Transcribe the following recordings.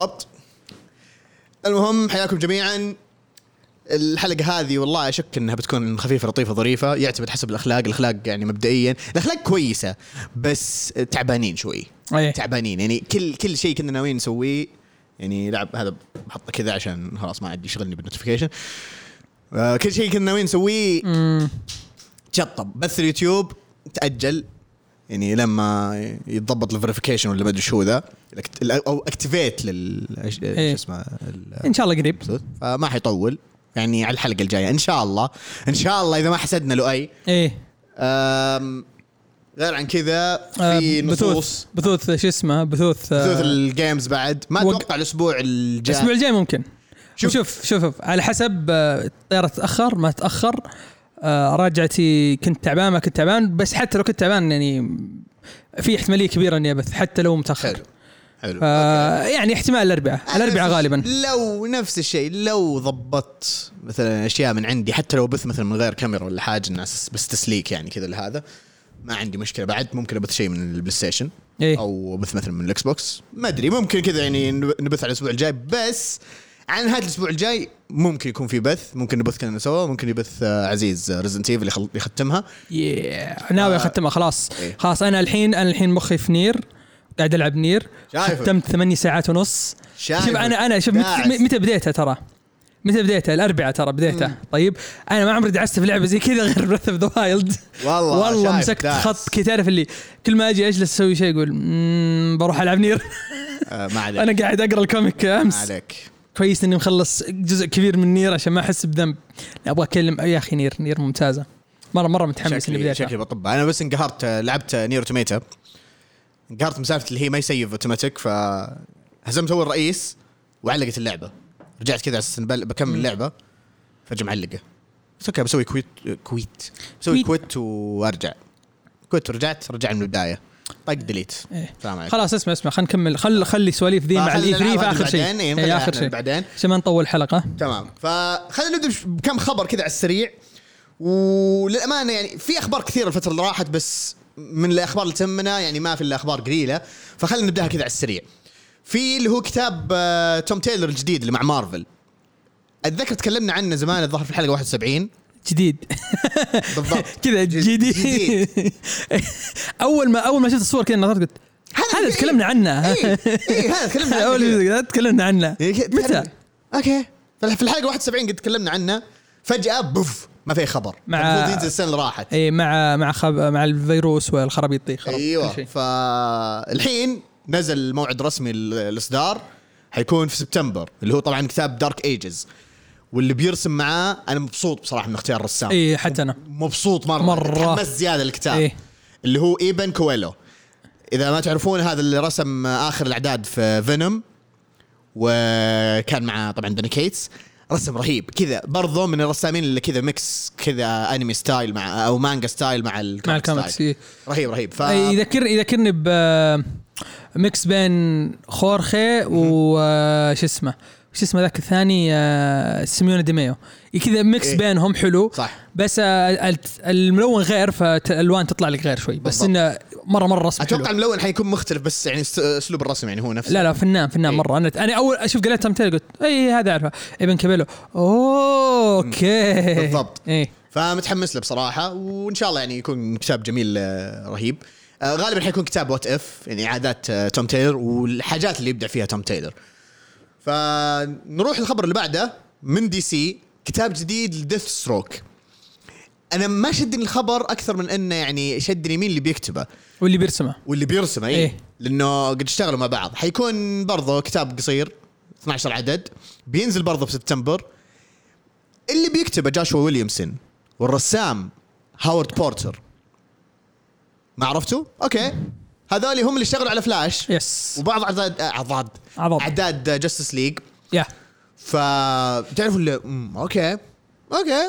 بالضبط. المهم حياكم جميعا. الحلقة هذه والله اشك إنها بتكون خفيفة لطيفة ظريفة. يعتمد حسب الأخلاق. الأخلاق يعني مبدئيا الأخلاق كويسة بس تعبانين شوي. إيه تعبانين. يعني كل كل شيء كنا ناويين نسويه يعني لعب هذا بحطه كذا عشان خلاص ما عاد يشغلني بالنوتيفيكيشن آه كل شيء كنا ناويين نسويه. تشطب بث اليوتيوب تأجل. يعني لما يتضبط ال verification ولا ما أدري شو ذا أو activate لل إيش- إيه. شو اسمه إن شاء الله قريب. فما حيطول. يعني على الحلقة الجاية. إن شاء الله. إن شاء الله إذا ما حسدنا له أي. إيه. غير عن كذا آه، في بثوث نصوص. بثوث. شو اسمه؟ بثوث آه، بثوث ال games بعد. ما وق- أتوقع الأسبوع الجاي الأسبوع الجاي ممكن. شوف. شوف شوف. على حسب آه، الطياره تاخر ما تاخر آه، راجعتي كنت تعبان ما كنت تعبان بس حتى لو كنت تعبان يعني في احتمالية كبيرة إني أبث حتى لو متأخر. حلو. حلو. آه يعني احتمال الاربعاء الاربعاء غالبا. لو نفس الشيء لو ضبطت مثلا أشياء من عندي حتى لو بث مثلا من غير كاميرا ولا حاجة الناس بس تسليك يعني كذا لهذا ما عندي مشكلة. بعد ممكن أبث شيء من ال PlayStation إيه. أو بث مثلا من ال Xbox. ما أدري ممكن كذا يعني نب- نبث على الأسبوع الجاي بس عن نهايه الأسبوع الجاي ممكن يكون في بث ممكن نبث كلنا سوا ممكن يبث آه، عزيز Resident Evil اللي يختمها. Yeah. ناوي آه. أختمها خلاص. إيه. خلاص أنا الحين أنا الحين مخي في Nier قاعد ألعب Nier. شايفك. ختمت ثمانية ساعات ونص. شايفك. شوف أنا أنا شوف. متى, متى بديتها ترى؟ متى بديتها؟ الأربعاء ترى بديتها. طيب. أنا ما عمري دعست في لعبة زي كذا غير Breath of the Wild والله والله مسكت داعس. خط. كي تعرف اللي كل ما أجي أجلس أسوي شيء أقول "مم، بروح ألعب Nier. آه ما عليك. أنا قاعد أقرأ ال comic ما امس عليك. كويس إني مخلص جزء كبير من Nier عشان ما أحس بذنب. أبغى اكلم يا أخي Nier Nier ممتازة. مره مرة متحمس إني بديتها. شكلي بطب أنا بس انقهرت آه، لعبت Nier Automata انقهرت مسافه اللي هي ما يسيف أوتوماتيك فهزمت أول رئيس وعلقت اللعبة. رجعت كذا على بل- بكمل اللعبة. فجأة معلقة. بس OK بسوي quit quit. بسوي quit. quit وأرجع. quit ورجعت رجع من البداية. طق delete إيه. خلاص اسمع اسمع خلينا نكمل. خل خلي سواليف ذي مع ال E3 في آخر شيء. بعدين إيه، إيه، نخليها اخر شيء. بعدين. عشان ما نطول الحلقة تمام. فخلينا نبدأ بكم خبر كذا على السريع. وللأمانة يعني في أخبار كثيرة الفترة اللي راحت بس من الأخبار اللي تهمنا يعني ما في إلا أخبار قليلة. فخلينا نبدأها كذا على السريع. في اللي هو كتاب آه، توم تايلور الجديد اللي مع مارفل. أتذكر تكلمنا عنه زمان الظاهر في الحلقة 71 جديد. بالضبط. كذا جديد, جديد. أول ما أول ما شفت الصور كذا نظرت قلت هذا تكلمنا عنه. اي اي هذا تكلمنا عنه. تكلمنا عنه. إيه، كذا- متى؟ OK. في الحلقة 71 قد تكلمنا عنه. فجأة بوف ما في خبر. مع- المفروض ينزل السنة اللي راحت. اي مع مع خب... مع الفيروس والخرابيط دي خرب أيوه. فالحين نزل موعد رسمي للاصدار حيكون في سبتمبر اللي هو طبعا كتاب Dark Ages واللي بيرسم معاه أنا مبسوط بصراحة من اختيار الرسام اي حتى أنا. مبسوط مرة. مرة. تحمست زيادة الكتاب إيه. اللي هو إيبان كويلو. إذا ما تعرفون هذا اللي رسم آخر الأعداد في Venom وكان مع طبعا دوني كيتس. رسم رهيب. كذا برضو من الرسامين اللي كذا mix كذا anime style مع أو manga style مع ال comic مع الكوميكس. إيه. رهيب رهيب. ف أي يذكر يذكرني ب mix بين خورخي وش اسمه؟ وش اسمه ذاك الثاني آه، سيميون ديميو كذا mix إيه. بينهم حلو. صح. بس آه، الملون غير فالألوان تطلع لك غير شوي. بس. إنه مرة مرة رسم حلو. أتوقع الملون حيكون مختلف بس يعني أسلوب الرسم يعني هو نفسه. لا لا فنان فنان إيه. مرة. أنا أنا أول أشوف قلت تمثيل قلت إي هذا أعرفه. ابن كابيلو. اوه okay. بالضبط. إي. فمتحمس له بصراحة وإن شاء الله يعني يكون كتاب جميل آه، رهيب. غالبا حيكون كتاب What If يعني اعادات آه، توم تايلور والحاجات اللي يبدع فيها توم تايلور. فنروح للخبر اللي بعده من دي سي كتاب جديد لديث ستروك أنا ما شدني الخبر أكثر من إنه يعني شدني مين اللي بيكتبه. واللي بيرسمه. واللي بيرسمه إيه, إيه. لأنه قد اشتغلوا مع بعض. حيكون برضه كتاب قصير 12 عدد. بينزل برضه في سبتمبر. اللي بيكتبه جاشوا ويليامسون والرسام هاورد بورتر. ما عرفتوا؟ okay. هذول هم اللي اشتغلوا على فلاش yes وبعض اعداد آه، أعداد عضب. اعداد جاستس ليج yeah فتعرفوا اللي مم، okay. okay.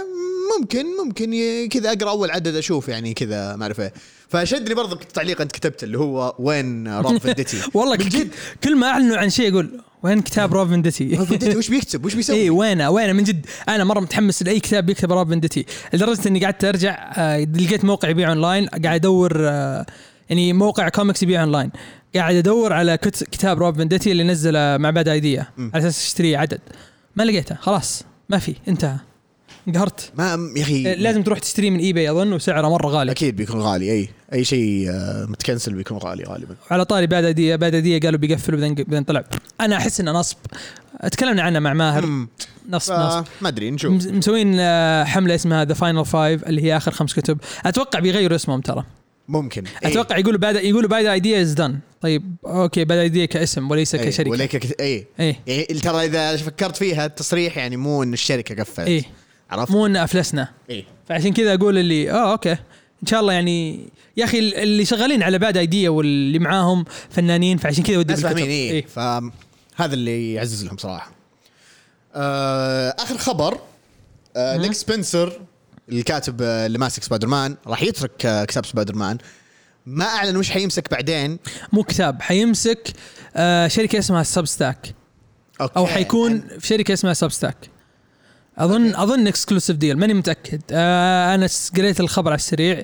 ممكن ممكن ي- كذا أقرأ أول عدد أشوف يعني كذا ما أعرف إيه. فشدني برضه التعليق أنت كتبت اللي هو وين روب فندتي والله من ك- جد. كل ما أعلنوا عن شيء أقول وين كتاب روب فندتي روب فندتي وش بيكتب؟ وش بيسوي؟ اي وينه؟ وينه؟ من جد. أنا مرة متحمس لأي كتاب بيكتب روب فندتي لدرجة إني قعدت أرجع آه، لقيت موقع يبيع اونلاين قاعد أدور آه، يعني موقع كوميكس يبيع اونلاين قاعد أدور على كت- كتاب روب فندتي اللي نزله مع Bad Idea. على أساس أشتريه عدد. ما لقيته. خلاص. ما في. انتهى. انقهرت. ما يا أخي آه، لازم تروح تشتريه من اي باي أظن وسعره مرة غالي. أكيد بيكون غالي. اي أي شيء آه، متكنسل بيكون غالي غالبا. على طاري Bad Idea Bad Idea قالوا بيقفلوا بعدين بعدين طلع. أنا أحس إنه نصب. تكلمنا عنه مع ماهر. نصب نصب. فا ما أدري نشوف. مس- مسوين آه، حملة اسمها The Final Five اللي هي آخر خمس كتب. أتوقع بيغيروا اسمهم ترى. ممكن إي. أتوقع يقولوا Bad يقولوا Bad Idea is done طيب okay Bad Idea كاسم وليس إي. كشركة و like كت- اي إيه يعني ترى إذا فكرت فيها التصريح يعني مو إن الشركة قفلت إيه عرفت؟ مو إن أفلسنا اي فعشان كذا أقول اللي آه okay إن شاء الله يعني يا أخي اللي شغالين على Bad Idea واللي معاهم فنانين فعشان كذا ودي. فاهمين اي إيه. فهذا اللي يعزز لهم صراحة آه آخر خبر آه. نيك سبنسر الكاتب آه، اللي ماسك سبايدر مان راح يترك آه كتاب سبايدر مان ما أعلن وش حيمسك بعدين. مو كتاب حيمسك آه شركة اسمها سبستاك. أو حيكون في شركة اسمها سبستاك أظن أظن exclusive deal ماني متأكد. آه أنا قريت الخبر على السريع.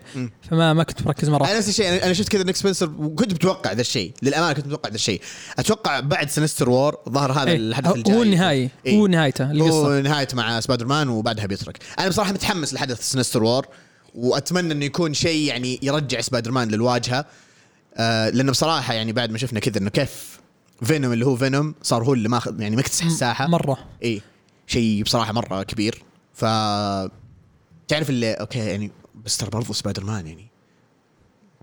فما ما كنت مركز مرة. أنا نفس الشيء أنا شفت كذا نيك سبنسر وكنت متوقع ذا الشيء. للأمانة كنت متوقع ذا الشيء. أتوقع بعد Sinister War ظهر هذا إيه. الحدث الجاي. هو النهائي إيه. هو نهايته القصة هو نهايته مع سبايدر مان وبعدها بيترك. أنا بصراحة متحمس لحدث Sinister War وأتمنى إنه يكون شيء يعني يرجع سبايدر مان للواجهة. آه لأنه بصراحة يعني بعد ما شفنا كذا إنه كيف فينوم اللي هو فينوم صار هو اللي ماخذ يعني مكتسح الساحة. مرة. اي شيء بصراحة مرة كبير. ف تعرف اللي okay يعني بس ترى برضو سبايدر مان يعني.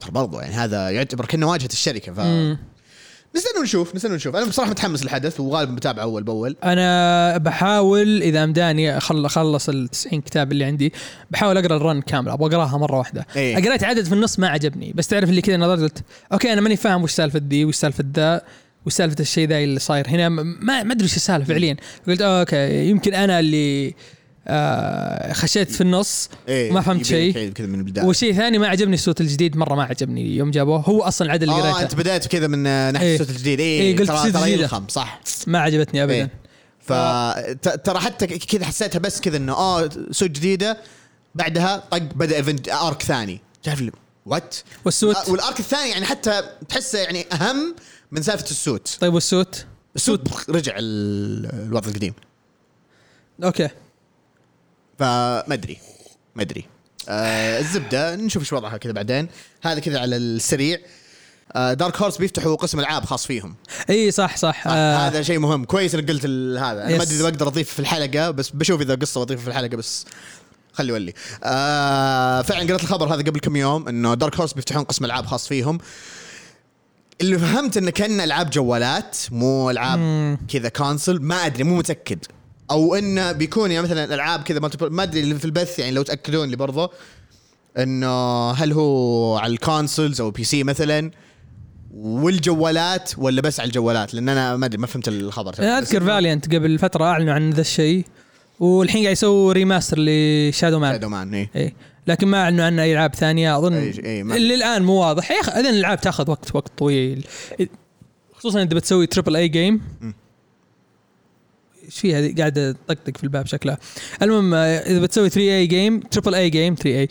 ترى برضو يعني هذا يعتبر كأنه واجهة الشركة ف مم. نستنى ونشوف نستنى ونشوف. أنا بصراحة متحمس للحدث وغالبا بتابعه أول بأول. أنا بحاول إذا أمداني أخلص ال 90 كتاب اللي عندي بحاول أقرأ ال run كامله أبغى أقراها مرة واحدة. إيه. قريت عدد في النص ما عجبني بس تعرف اللي كذا نظرت okay أنا ماني فاهم وش سالفة ذي وش سالفة ذا. وش سالفه الشيء ذا اللي صاير. هنا ما ما أدري وش السالفة فعليا. قلت أوه okay يمكن أنا اللي آه خشيت في النص إيه ما فهمت شيء. كذا من البداية. وشيء ثاني ما عجبني ال suit الجديد مرة ما عجبني يوم جابوه. هو أصلا العدد اللي آه قريته. أنت بديت كذا من آه، ناحية إيه. ال suit الجديد. اي إيه، قلت ترى ترى. يلخم صح. ما عجبتني ابدا. إيه. ف ت- ترى حتى كذا حسيتها بس كذا إنه آه suit جديدة. بعدها طق بدأ event arc ثاني. تعرف what وال suit وال arc الثاني يعني حتى تحسه يعني أهم من سالفة ال suit. طيب وال suit؟ ال suit رجع ال- الوضع القديم. okay. فما أدري ما أدري. آه الزبدة نشوف إيش وضعها كذا بعدين. هذا كذا على السريع. آه دارك هورس بيفتحوا قسم ألعاب خاص فيهم. إي صح صح. آه آه. هذا شيء مهم. كويس إنك قلت هذا. أنا ما. أدري إذا بقدر أضيف في الحلقة بس بشوف إذا قصة بضيفها في الحلقة بس خلي ولي. آه فعلا قرأت الخبر هذا قبل كم يوم إنه دارك هورس بيفتحون قسم ألعاب خاص فيهم. اللي فهمت انه كأن ألعاب جوالات مو ألعاب. كذا console ما أدري مو متأكد. أو انه بيكون يعني مثلا ألعاب كذا ما أدري اللي في البث يعني لو تأكدون لي برضه إنه هل هو على ال consoles أو PC مثلا والجوالات ولا بس على الجوالات؟ لأن أنا ما أدري ما فهمت الخبر. أنا أذكر فاليانت قبل فترة أعلنوا عن ذا الشيء والحين قاعد يسووا remaster لشادو مان. شادو مان اي اي لكن ما أعلنوا عنه أي العاب ثانية أظن اللي الان مو واضح. يا أخي أذن الالعاب تاخذ وقت وقت طويل. خصوصا إذا بتسوي triple A game. إيش فيها هذه قاعدة تطقطق في الباب شكلها المهم آه، إذا بتسوي 3 A game triple A game 3 A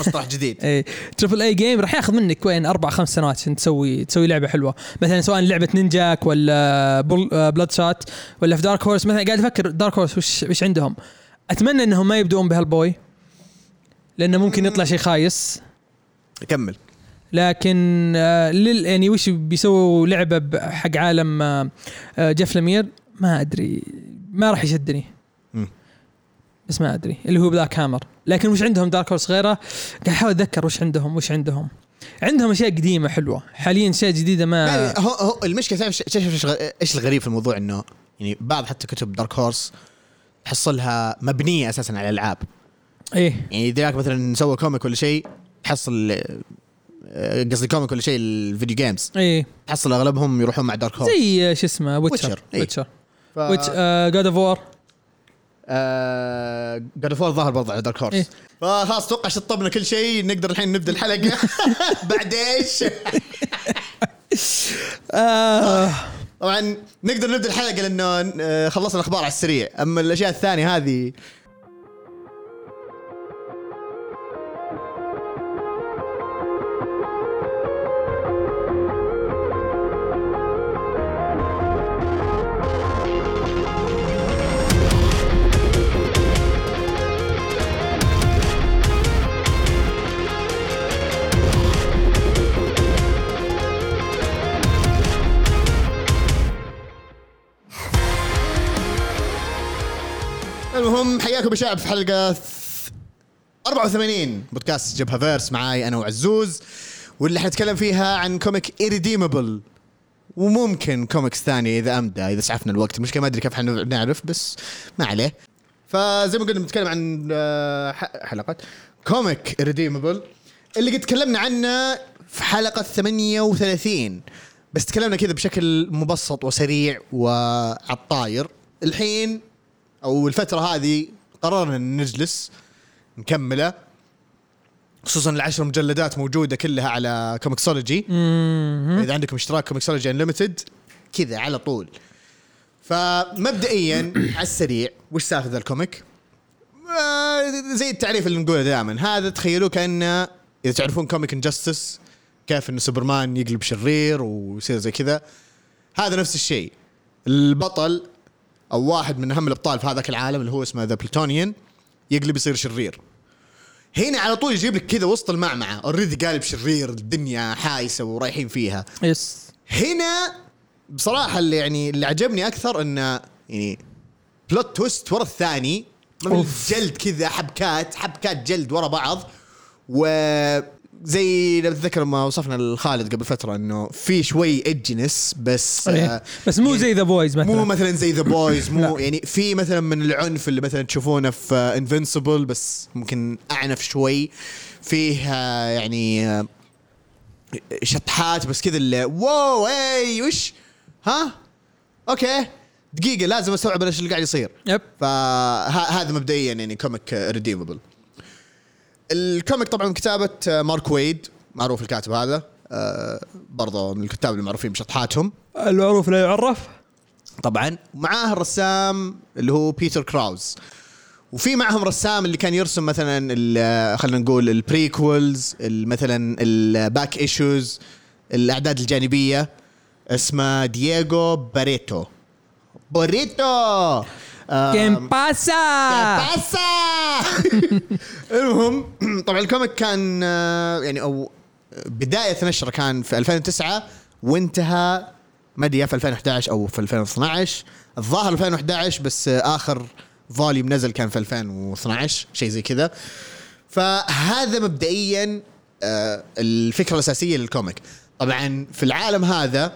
مصطلح جديد. اي triple A game راح ياخذ منك وين؟ أربع خمس سنوات عشان تسوي تسوي لعبة حلوة. مثلا سواء لعبة نينجاك ولا بلود شوت ولا في دارك هورس مثلا قاعد أفكر دارك هورس وش وش عندهم. أتمنى إنهم ما يبدون بهيلبوي لأنه ممكن يطلع شيء خايس. كمل لكن آه، لل يعني وش بيسووا لعبة حق عالم آه، آه، جيف لمير؟ ما أدري. ما راح يشدني. مم. بس ما أدري. اللي هو Black Hammer لكن وش عندهم؟ Dark Horse غيره؟ قاعد أحاول أتذكر وش عندهم وش عندهم. عندهم أشياء قديمة حلوة. حاليا أشياء جديدة ما يعني هو هو المشكلة تعرف إيش الغريب في الموضوع إنه يعني بعض حتى كتب Dark Horse تحصلها مبنية أساسا على الألعاب. إيه. يعني ذاك مثلا سوى comic ولا شيء تحصل آه، قصدي comic ولا شيء ال video games. إيه. تحصل أغلبهم يروحون مع Dark Horse زي آه، شو اسمه ويتشر. Witcher. Witch God of War God of ظهر برضه على Dark Horse إيه. فخلاص أتوقع شطبنا كل شيء نقدر الحين نبدأ الحلقة. بعد إيش؟ طبعا نقدر نبدأ الحلقة لأنه آه، خلصنا الأخبار على السريع. أما الأشياء الثانية هذه يا شباب في حلقة ث- 84 بودكاست جبهة verse معاي أنا وعزوز واللي حنتكلم فيها عن comic Irredeemable وممكن كوميكس ثانية إذا أمدى إذا سعفنا الوقت. المشكلة ما أدري كيف حنعرف بس ما عليه. فزي ما قلنا بنتكلم عن آه، ح- حلقة comic Irredeemable اللي قد تكلمنا عنه في حلقة 38 بس تكلمنا كذا بشكل مبسط وسريع وعالطاير الحين أو الفترة هذه قررنا نجلس نكمله. خصوصا العشر مجلدات موجودة كلها على ComiXology إذا عندكم اشتراك ComiXology Unlimited كذا على طول. فمبدئيا على السريع وش سالفة ذا ال comic؟ آه، زي التعريف اللي نقوله دائما. هذا تخيلوه كانه إذا تعرفون comic Injustice كيف إن سوبرمان يقلب شرير ويصير زي كذا. هذا نفس الشيء. البطل أو واحد من أهم الأبطال في هذاك العالم اللي هو اسمه The Plutonian يقلب يصير شرير. هنا على طول يجيب لك كذا وسط المعمعة. already قالب شرير الدنيا حايسة ورايحين فيها. yes هنا بصراحة اللي يعني اللي عجبني أكثر إنه يعني plot twist ورا الثاني. جلد كذا حبكات حبكات جلد ورا بعض. وزي لو تتذكر لما وصفنا لخالد قبل فترة إنه في شوي edginess بس. آه بس مو يعني زي The Boys مثلا. مو مثلا زي The Boys مو. يعني في مثلا من العنف اللي مثلا تشوفونه في Invincible بس ممكن أعنف شوي. فيه آه، يعني آه، شطحات بس كذا اللي wow اي وش؟ ها؟ okay. دقيقة لازم أستوعب إيش اللي قاعد يصير. yep فهذا مبدئيا يعني comic Irredeemable ال comic طبعا من كتابة آه، Mark Waid معروف الكاتب هذا آه، برضه من الكتاب المعروفين بشطحاتهم المعروف لا يعرف. طبعا. ومعاه الرسام اللي هو Peter Krause. وفي معهم رسام اللي كان يرسم مثلا ال- خلينا نقول ال prequels مثلا ال back issues الأعداد الجانبية. اسمه Diego Barreto. بوريتو آم، كيم باسا. باسا. المهم طبعا ال comic كان آه، يعني أو بداية نشره كان في 2009 وانتهى ما أدري في 2011 أو في 2012 الظاهر 2011 بس آه، آخر volume نزل كان في 2012 شيء زي كذا. فهذا مبدئيا آه، الفكرة الأساسية لل comic. طبعا في العالم هذا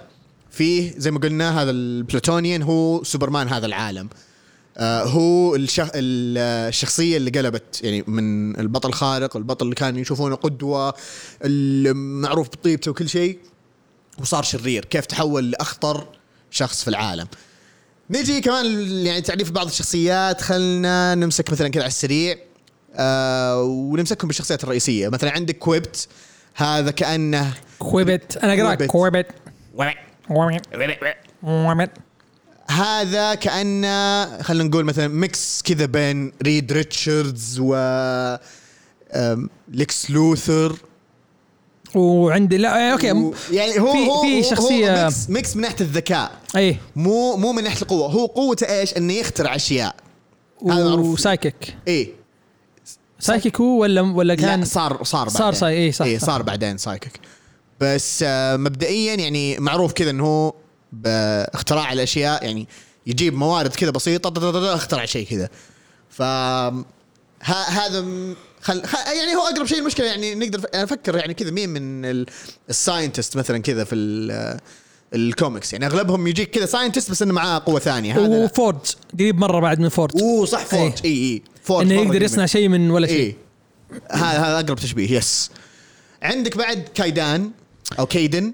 فيه زي ما قلنا هذا ال Plutonian هو سوبرمان هذا العالم. هو الشخ... ال- آه، الشخصية اللي قلبت يعني من البطل الخارق البطل اللي كان يشوفونه قدوة المعروف بطيبته وكل شيء وصار شرير. كيف تحول لأخطر شخص في العالم. نجي كمان يعني تعريف بعض الشخصيات. خلنا نمسك مثلا كذا على السريع. آه ونمسكهم بالشخصيات الرئيسية. مثلا عندك Qubit. هذا كأنه Qubit. أنا اقرا Qubit. هذا كانه خلينا نقول مثلا mix كذا بين Reed Richards و Lex Luthor وعندي لا okay. و- يعني هو في- هو في شخصية- هو mix, mix من ناحية الذكاء. اي مو مو من ناحية القوة. هو قوته إيش؟ إنه يخترع أشياء. هذا معروف. و psychic. إيه. psychic هو ولا ولا كان؟ لا صار صار صار بعدين. psy- إيه، صح، إيه. صار بعدين psychic. بس آه، مبدئيا يعني معروف كذا إنه هو باختراع الأشياء يعني يجيب موارد كذا بسيطة اخترع شيء كذا. ف هذا خل... خ- يعني هو أقرب شيء المشكلة يعني نقدر أفكر يعني كذا مين من ال- ال scientist مثلا كذا في ال- الكوميكس يعني أغلبهم يجيك كذا scientist بس إنه معاه قوة ثانية. هذا لا. و Forge قريب مرة بعد من Forge أوه صح إيه. إي إي. Forge إنه مرة يقدر يصنع. شيء من ولا شيء. إيه هذا هذا أقرب تشبيه yes عندك بعد Kaidan أو Kaiden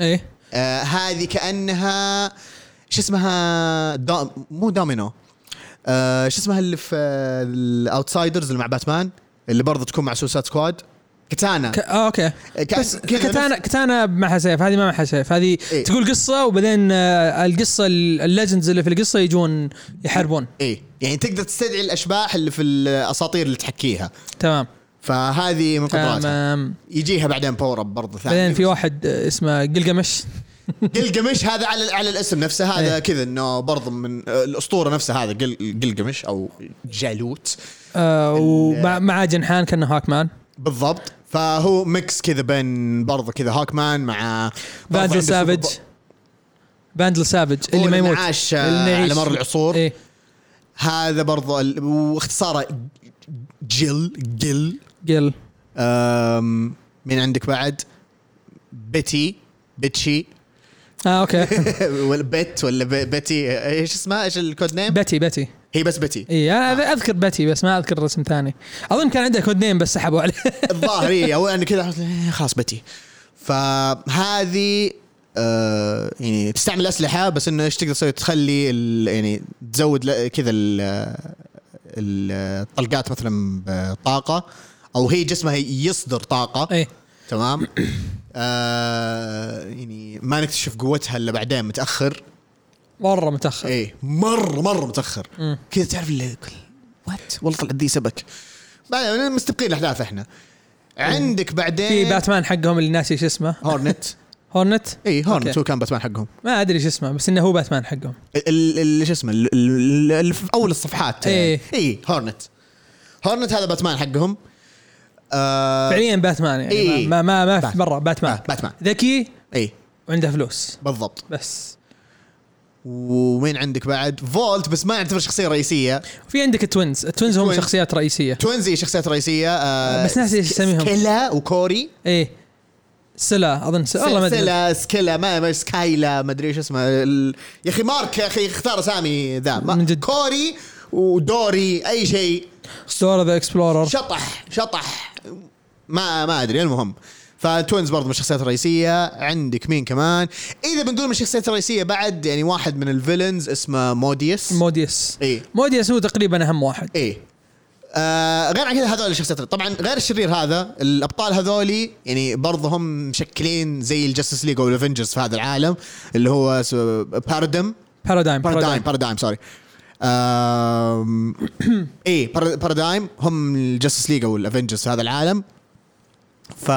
إيه. آه هذه كأنها شو اسمها؟ دا مو دومينو. آه شو اسمها اللي في آه ال Outsiders اللي مع باتمان؟ اللي برضه تكون مع Suicide Squad Katana. ك... آه okay. كأن- بس كذا Katana Katana معها سيف هذه ما معها سيف هذه إيه. تقول قصة وبعدين آه، القصة ال legends اللي في القصة يجون يحاربون. إيه. يعني تقدر تستدعي الأشباح اللي في الأساطير اللي تحكيها. تمام. فهذه من قدراتها. تمام. يجيها بعدين power up برضه ثاني. بعدين في واحد اسمه قلقمش قلقمش هذا على على الاسم نفسه هذا إيه. كذا إنه برضه من الأسطورة نفسها هذا قل- قلقمش أو جالوت. آه ومع مع جنحان كأنه هاكمان. بالضبط. فهو mix كذا بين برضه كذا هاكمان مع برضه باندل سافج. باندل سافج اللي ما يموت. عاش آه، على. مر العصور. إيه. هذا برضو ال... واختصاره جل جل قل. مين عندك بعد؟ بيتي بيتشي. آه أوكي. ولا بيت ولا بي- بيتي. إيش اسمها إيش ال code name باتي باتي هي بس بيتي. إي أنا أذكر باتي بس ما أذكر اسم ثاني أظن كان عنده code name بس سحبوا عليه. الظاهر هي أو أنا كذا إيه، خلاص بيتي. فهذه آه يعني تستعمل أسلحة بس إنه إيش تقدر تسوي؟ تخلي يعني تزود كذا ال- ال- الطلقات مثلا بطاقة. أو هي جسمها يصدر طاقة. اي تمام؟ آه يعني ما نكتشف قوتها إلا بعدين متأخر؟ مرة متأخر. إيه مره مرة متأخر. كذا تعرف اللي كل وات والله طلعت ذي سبك. بعدين مستبقين الأحداث إحنا. عندك بعدين في باتمان حقهم اللي ناسي شو اسمه. هورنت. هورنت؟ اي هورنت. هو كان باتمان حقهم. ما أدري شو اسمه بس إنه هو باتمان حقهم. ال- ال- شو اسمه ال- ال- اللي في أول الصفحات. إيه. اي هورنت. هورنت هذا باتمان حقهم. آه فعليا باتمان يعني إيه. ما ما ما في برا باتمان. باتمان. ذكي اي وعنده فلوس. بالضبط. بس. ومين عندك بعد؟ فولت بس ما يعتبر شخصية رئيسية. في عندك ال twins ال twins هم. شخصيات رئيسية. twins إي شخصيات رئيسية آه بس ناسي إيش اسميهم. سكيلا وكوري. إيه. سلا أظن سلا والله ما أدري. سكيلا سكيلا ما ما- سكايلا ما أدري إيش اسمه. ال- يا أخي مارك يا أخي اختار اسامي ذا. ما- من جد. كوري ودوري أي شيء. Dora the Explorer. شطح شطح. ما ما أدري المهم. ف twins برضه من الشخصيات الرئيسية. عندك مين كمان؟ إذا بنقول من الشخصيات الرئيسية بعد يعني واحد من ال villains اسمه موديوس. موديوس. إيه. موديوس هو تقريبا أهم واحد. إيه. آه غير عن كذا هذول الشخصيات. طبعا غير الشرير هذا الأبطال هذولي يعني برضه هم مشكلين زي ال Justice League أو ال Avengers في هذا العالم اللي هو Paradigm Paradigm Paradigm Paradigm sorry إيه Paradigm هم ال Justice League أو ال Avengers في هذا العالم. ف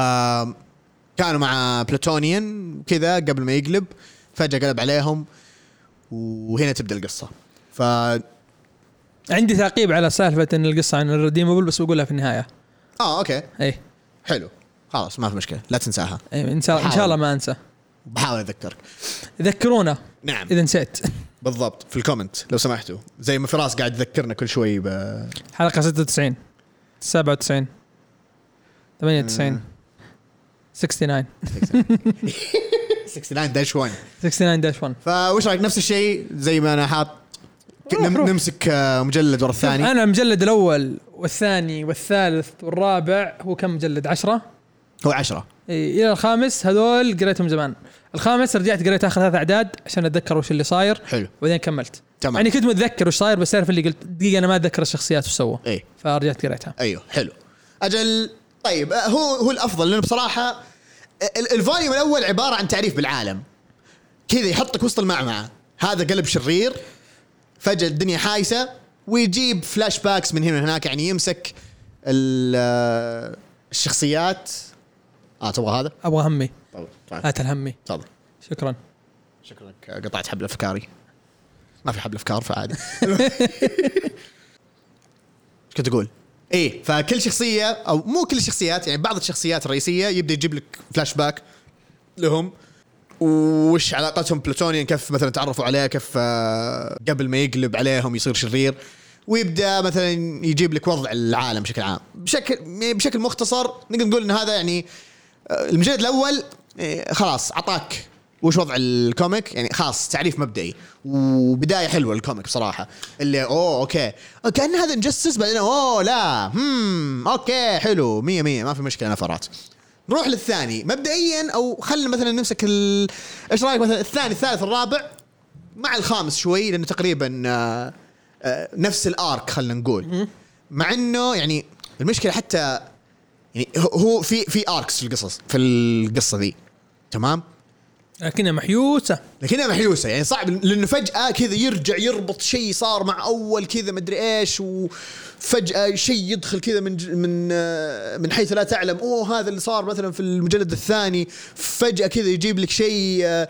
كانوا مع بلوتونيان كذا قبل ما يقلب. فجأة قلب عليهم. وهنا تبدأ القصة. ف عندي تعقيب على سالفة إن القصة عن ال redeemable بس بقولها في النهاية. آه أوكي. إيه. حلو. خلاص ما في مشكلة. لا تنساها. إيه، إن شاء الله ما أنسى. بحاول أذكرك. ذكرونا نعم. إذا نسيت. بالضبط. في ال comment لو سمحتوا. زي ما فراس قاعد يذكرنا كل شوي ب حلقة 96 97 98 69 69 داش 1 69 داش 1 فوش رأيك نفس الشيء؟ زي ما أنا حاط. نمسك آه، مجلد ورا الثاني. أنا المجلد الأول والثاني والثالث والرابع هو كم مجلد؟ 10 هو 10 إيه، إلى الخامس هذول قريتهم زمان. الخامس رجعت قريت آخر ثلاث أعداد عشان أتذكر وش اللي صاير حلو. وبعدين كملت. تمام. يعني كنت متذكر وش صاير بس تعرف اللي قلت دقيقة أنا ما أتذكر الشخصيات وش سووا. إيه. فرجعت قريتها. أيوه حلو. أجل طيب هو هو الأفضل لأنه بصراحة ال- ال volume الأول عبارة عن تعريف بالعالم. كذا يحطك وسط المعمعة. هذا قلب شرير فجأة الدنيا حايسة ويجيب flashbacks من هنا وهناك يعني يمسك ال- الشخصيات آه تبغى هذا؟ أبغى همي. طيب طيب. هات الهمي. تفضل. شكرا. شكرا. لك قطعت حبل أفكاري. ما في حبل أفكار فعادي. إيش كنت أقول؟ إيه فكل شخصية أو مو كل الشخصيات يعني بعض الشخصيات الرئيسية يبدأ يجيب لك فلاش باك لهم. وش علاقتهم بلوتونيان كيف مثلا تعرفوا عليه؟ كيف آه، قبل ما يقلب عليهم يصير شرير؟ ويبدأ مثلا يجيب لك وضع العالم بشكل عام. بشكل بشكل مختصر نقدر نقول إن هذا يعني المجلد الأول آه، خلاص أعطاك وش وضع ال comic؟ يعني خلاص تعريف مبدئي. وبداية حلوة ال comic بصراحة. اللي أوه okay. كأن هذا Injustice بعدين أوه لا هم okay حلو مية مية ما في مشكلة نفرات نروح للثاني. مبدئيا أو خلينا مثلا نمسك ال... إيش رأيك؟ مثلا الثاني الثالث الرابع مع الخامس شوي لأنه تقريبا آه، آه، نفس ال arc خلينا نقول. مع إنه يعني المشكلة حتى يعني هو- في في arcs في القصص في القصة ذي. تمام؟ لكنها محيوسة. لكنها محيوسة يعني صعب لأنه فجأة كذا يرجع يربط شيء صار مع أول كذا مدري إيش وفجأة شيء يدخل كذا من من آه، من حيث لا تعلم أوه هذا اللي صار مثلا في المجلد الثاني فجأة كذا يجيب لك شيء آه،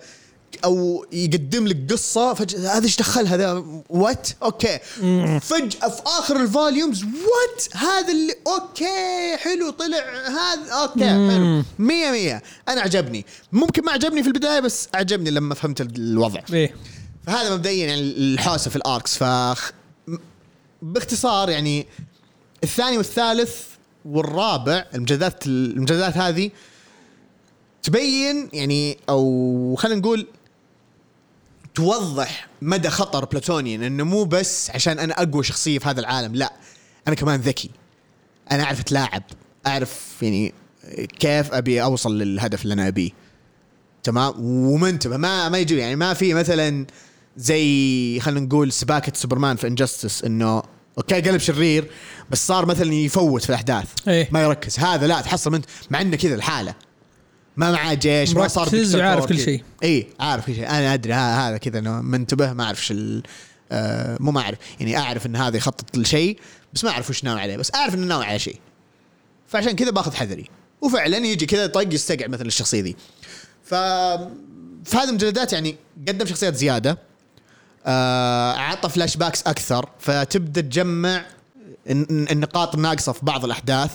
أو يقدم لك قصة فجاه هذا إيش دخلها ذا what okay. فجأة في آخر ال volumes what هذا اللي okay حلو طلع هذا okay حلو. مية مية. أنا عجبني ممكن ما عجبني في البداية بس عجبني لما فهمت الوضع. إيه. فهذا مبدئيا يعني الحوسه في ال arcs. ف باختصار يعني الثاني والثالث والرابع المجلدات المجلدات هذه تبين يعني أو خلينا نقول توضح مدى خطر بلوتونيان إنه مو بس عشان أنا أقوى شخصية في هذا العالم لا. أنا كمان ذكي. أنا أعرف أتلاعب. أعرف يعني كيف أبي أوصل للهدف اللي أنا أبيه. تمام؟ ومنتبه ما ما يجي. يعني ما في مثلا زي خلينا نقول سباكة سوبرمان في Injustice إنه okay قلب شرير بس صار مثلا يفوت في الأحداث. إيه. ما يركز. هذا لا تحصل منت مع إنه كذا الحالة. ما معاه جيش ما صار وعارف كور كل. شيء. إي عارف كل شيء. أنا أدري هذا كذا إنه منتبه ما أعرف إيش آه، مو ما أعرف. يعني أعرف إن هذا يخطط لشيء بس ما أعرف وش ناوي عليه. بس أعرف إنه ناوي على شيء. فعشان كذا باخذ حذري. وفعلا يجي كذا طق يستقعد مثلا الشخصية ذي. ف في هذه المجلدات يعني قدم شخصيات زيادة. آه، عطى flashbacks أكثر. فتبدأ تجمع الن- النقاط الناقصه في بعض الأحداث.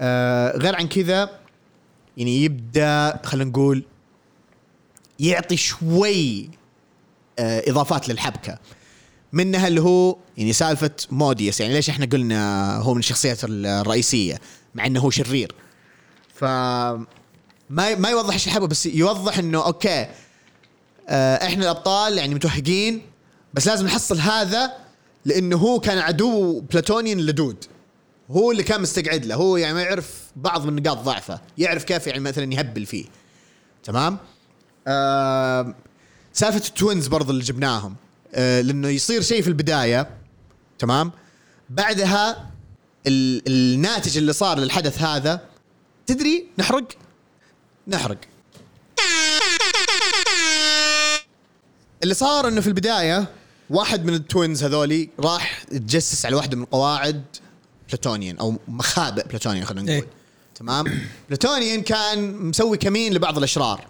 آه، غير عن كذا يعني يبدأ خلينا نقول يعطي شوي آه، إضافات للحبكة. منها اللي هو يعني سالفة Modeus يعني ليش إحنا قلنا هو من الشخصيات الرئيسية مع إنه هو شرير. ف ما ما يوضح إيش الحبكة بس يوضح إنه أوكي آه، إحنا الأبطال يعني متوهقين بس لازم نحصل هذا لأنه هو كان عدو Plutonian لدود. هو اللي كان مستقعد له. هو يعني ما يعرف بعض من نقاط ضعفه. يعرف كيف يعني مثلا يهبل فيه. تمام؟ آه سالفة ال twins برضو اللي جبناهم. آه لأنه يصير شيء في البداية. تمام؟ بعدها ال- الناتج اللي صار للحدث هذا تدري نحرق؟ نحرق. اللي صار إنه في البداية واحد من ال twins هذولي راح يتجسس على واحدة من قواعد Plutonian أو مخابئ Plutonian خلينا نقول. إيه. تمام؟ Plutonian كان مسوي كمين لبعض الأشرار.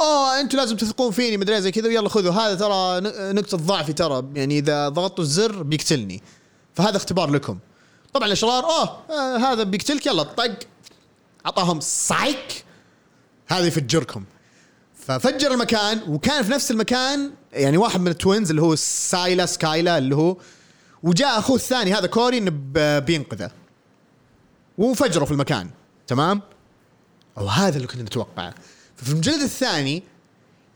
أوه أنتم لازم تثقون فيني مدري زي كذا ويلا خذوا. هذا ترى نقطة ضعفي ترى. يعني إذا ضغطتوا الزر بيقتلني. فهذا اختبار لكم. طبعا الأشرار أوه آه هذا بيقتلك يلا طق. أعطاهم سايك هذا يفجركم. ففجر المكان وكان في نفس المكان يعني واحد من ال twins اللي هو سايلا Scylla اللي هو وجاء أخوه الثاني هذا Cary انه بينقذه. وفجروا في المكان. تمام؟ أو هذا اللي كنا نتوقعه. ففي المجلد الثاني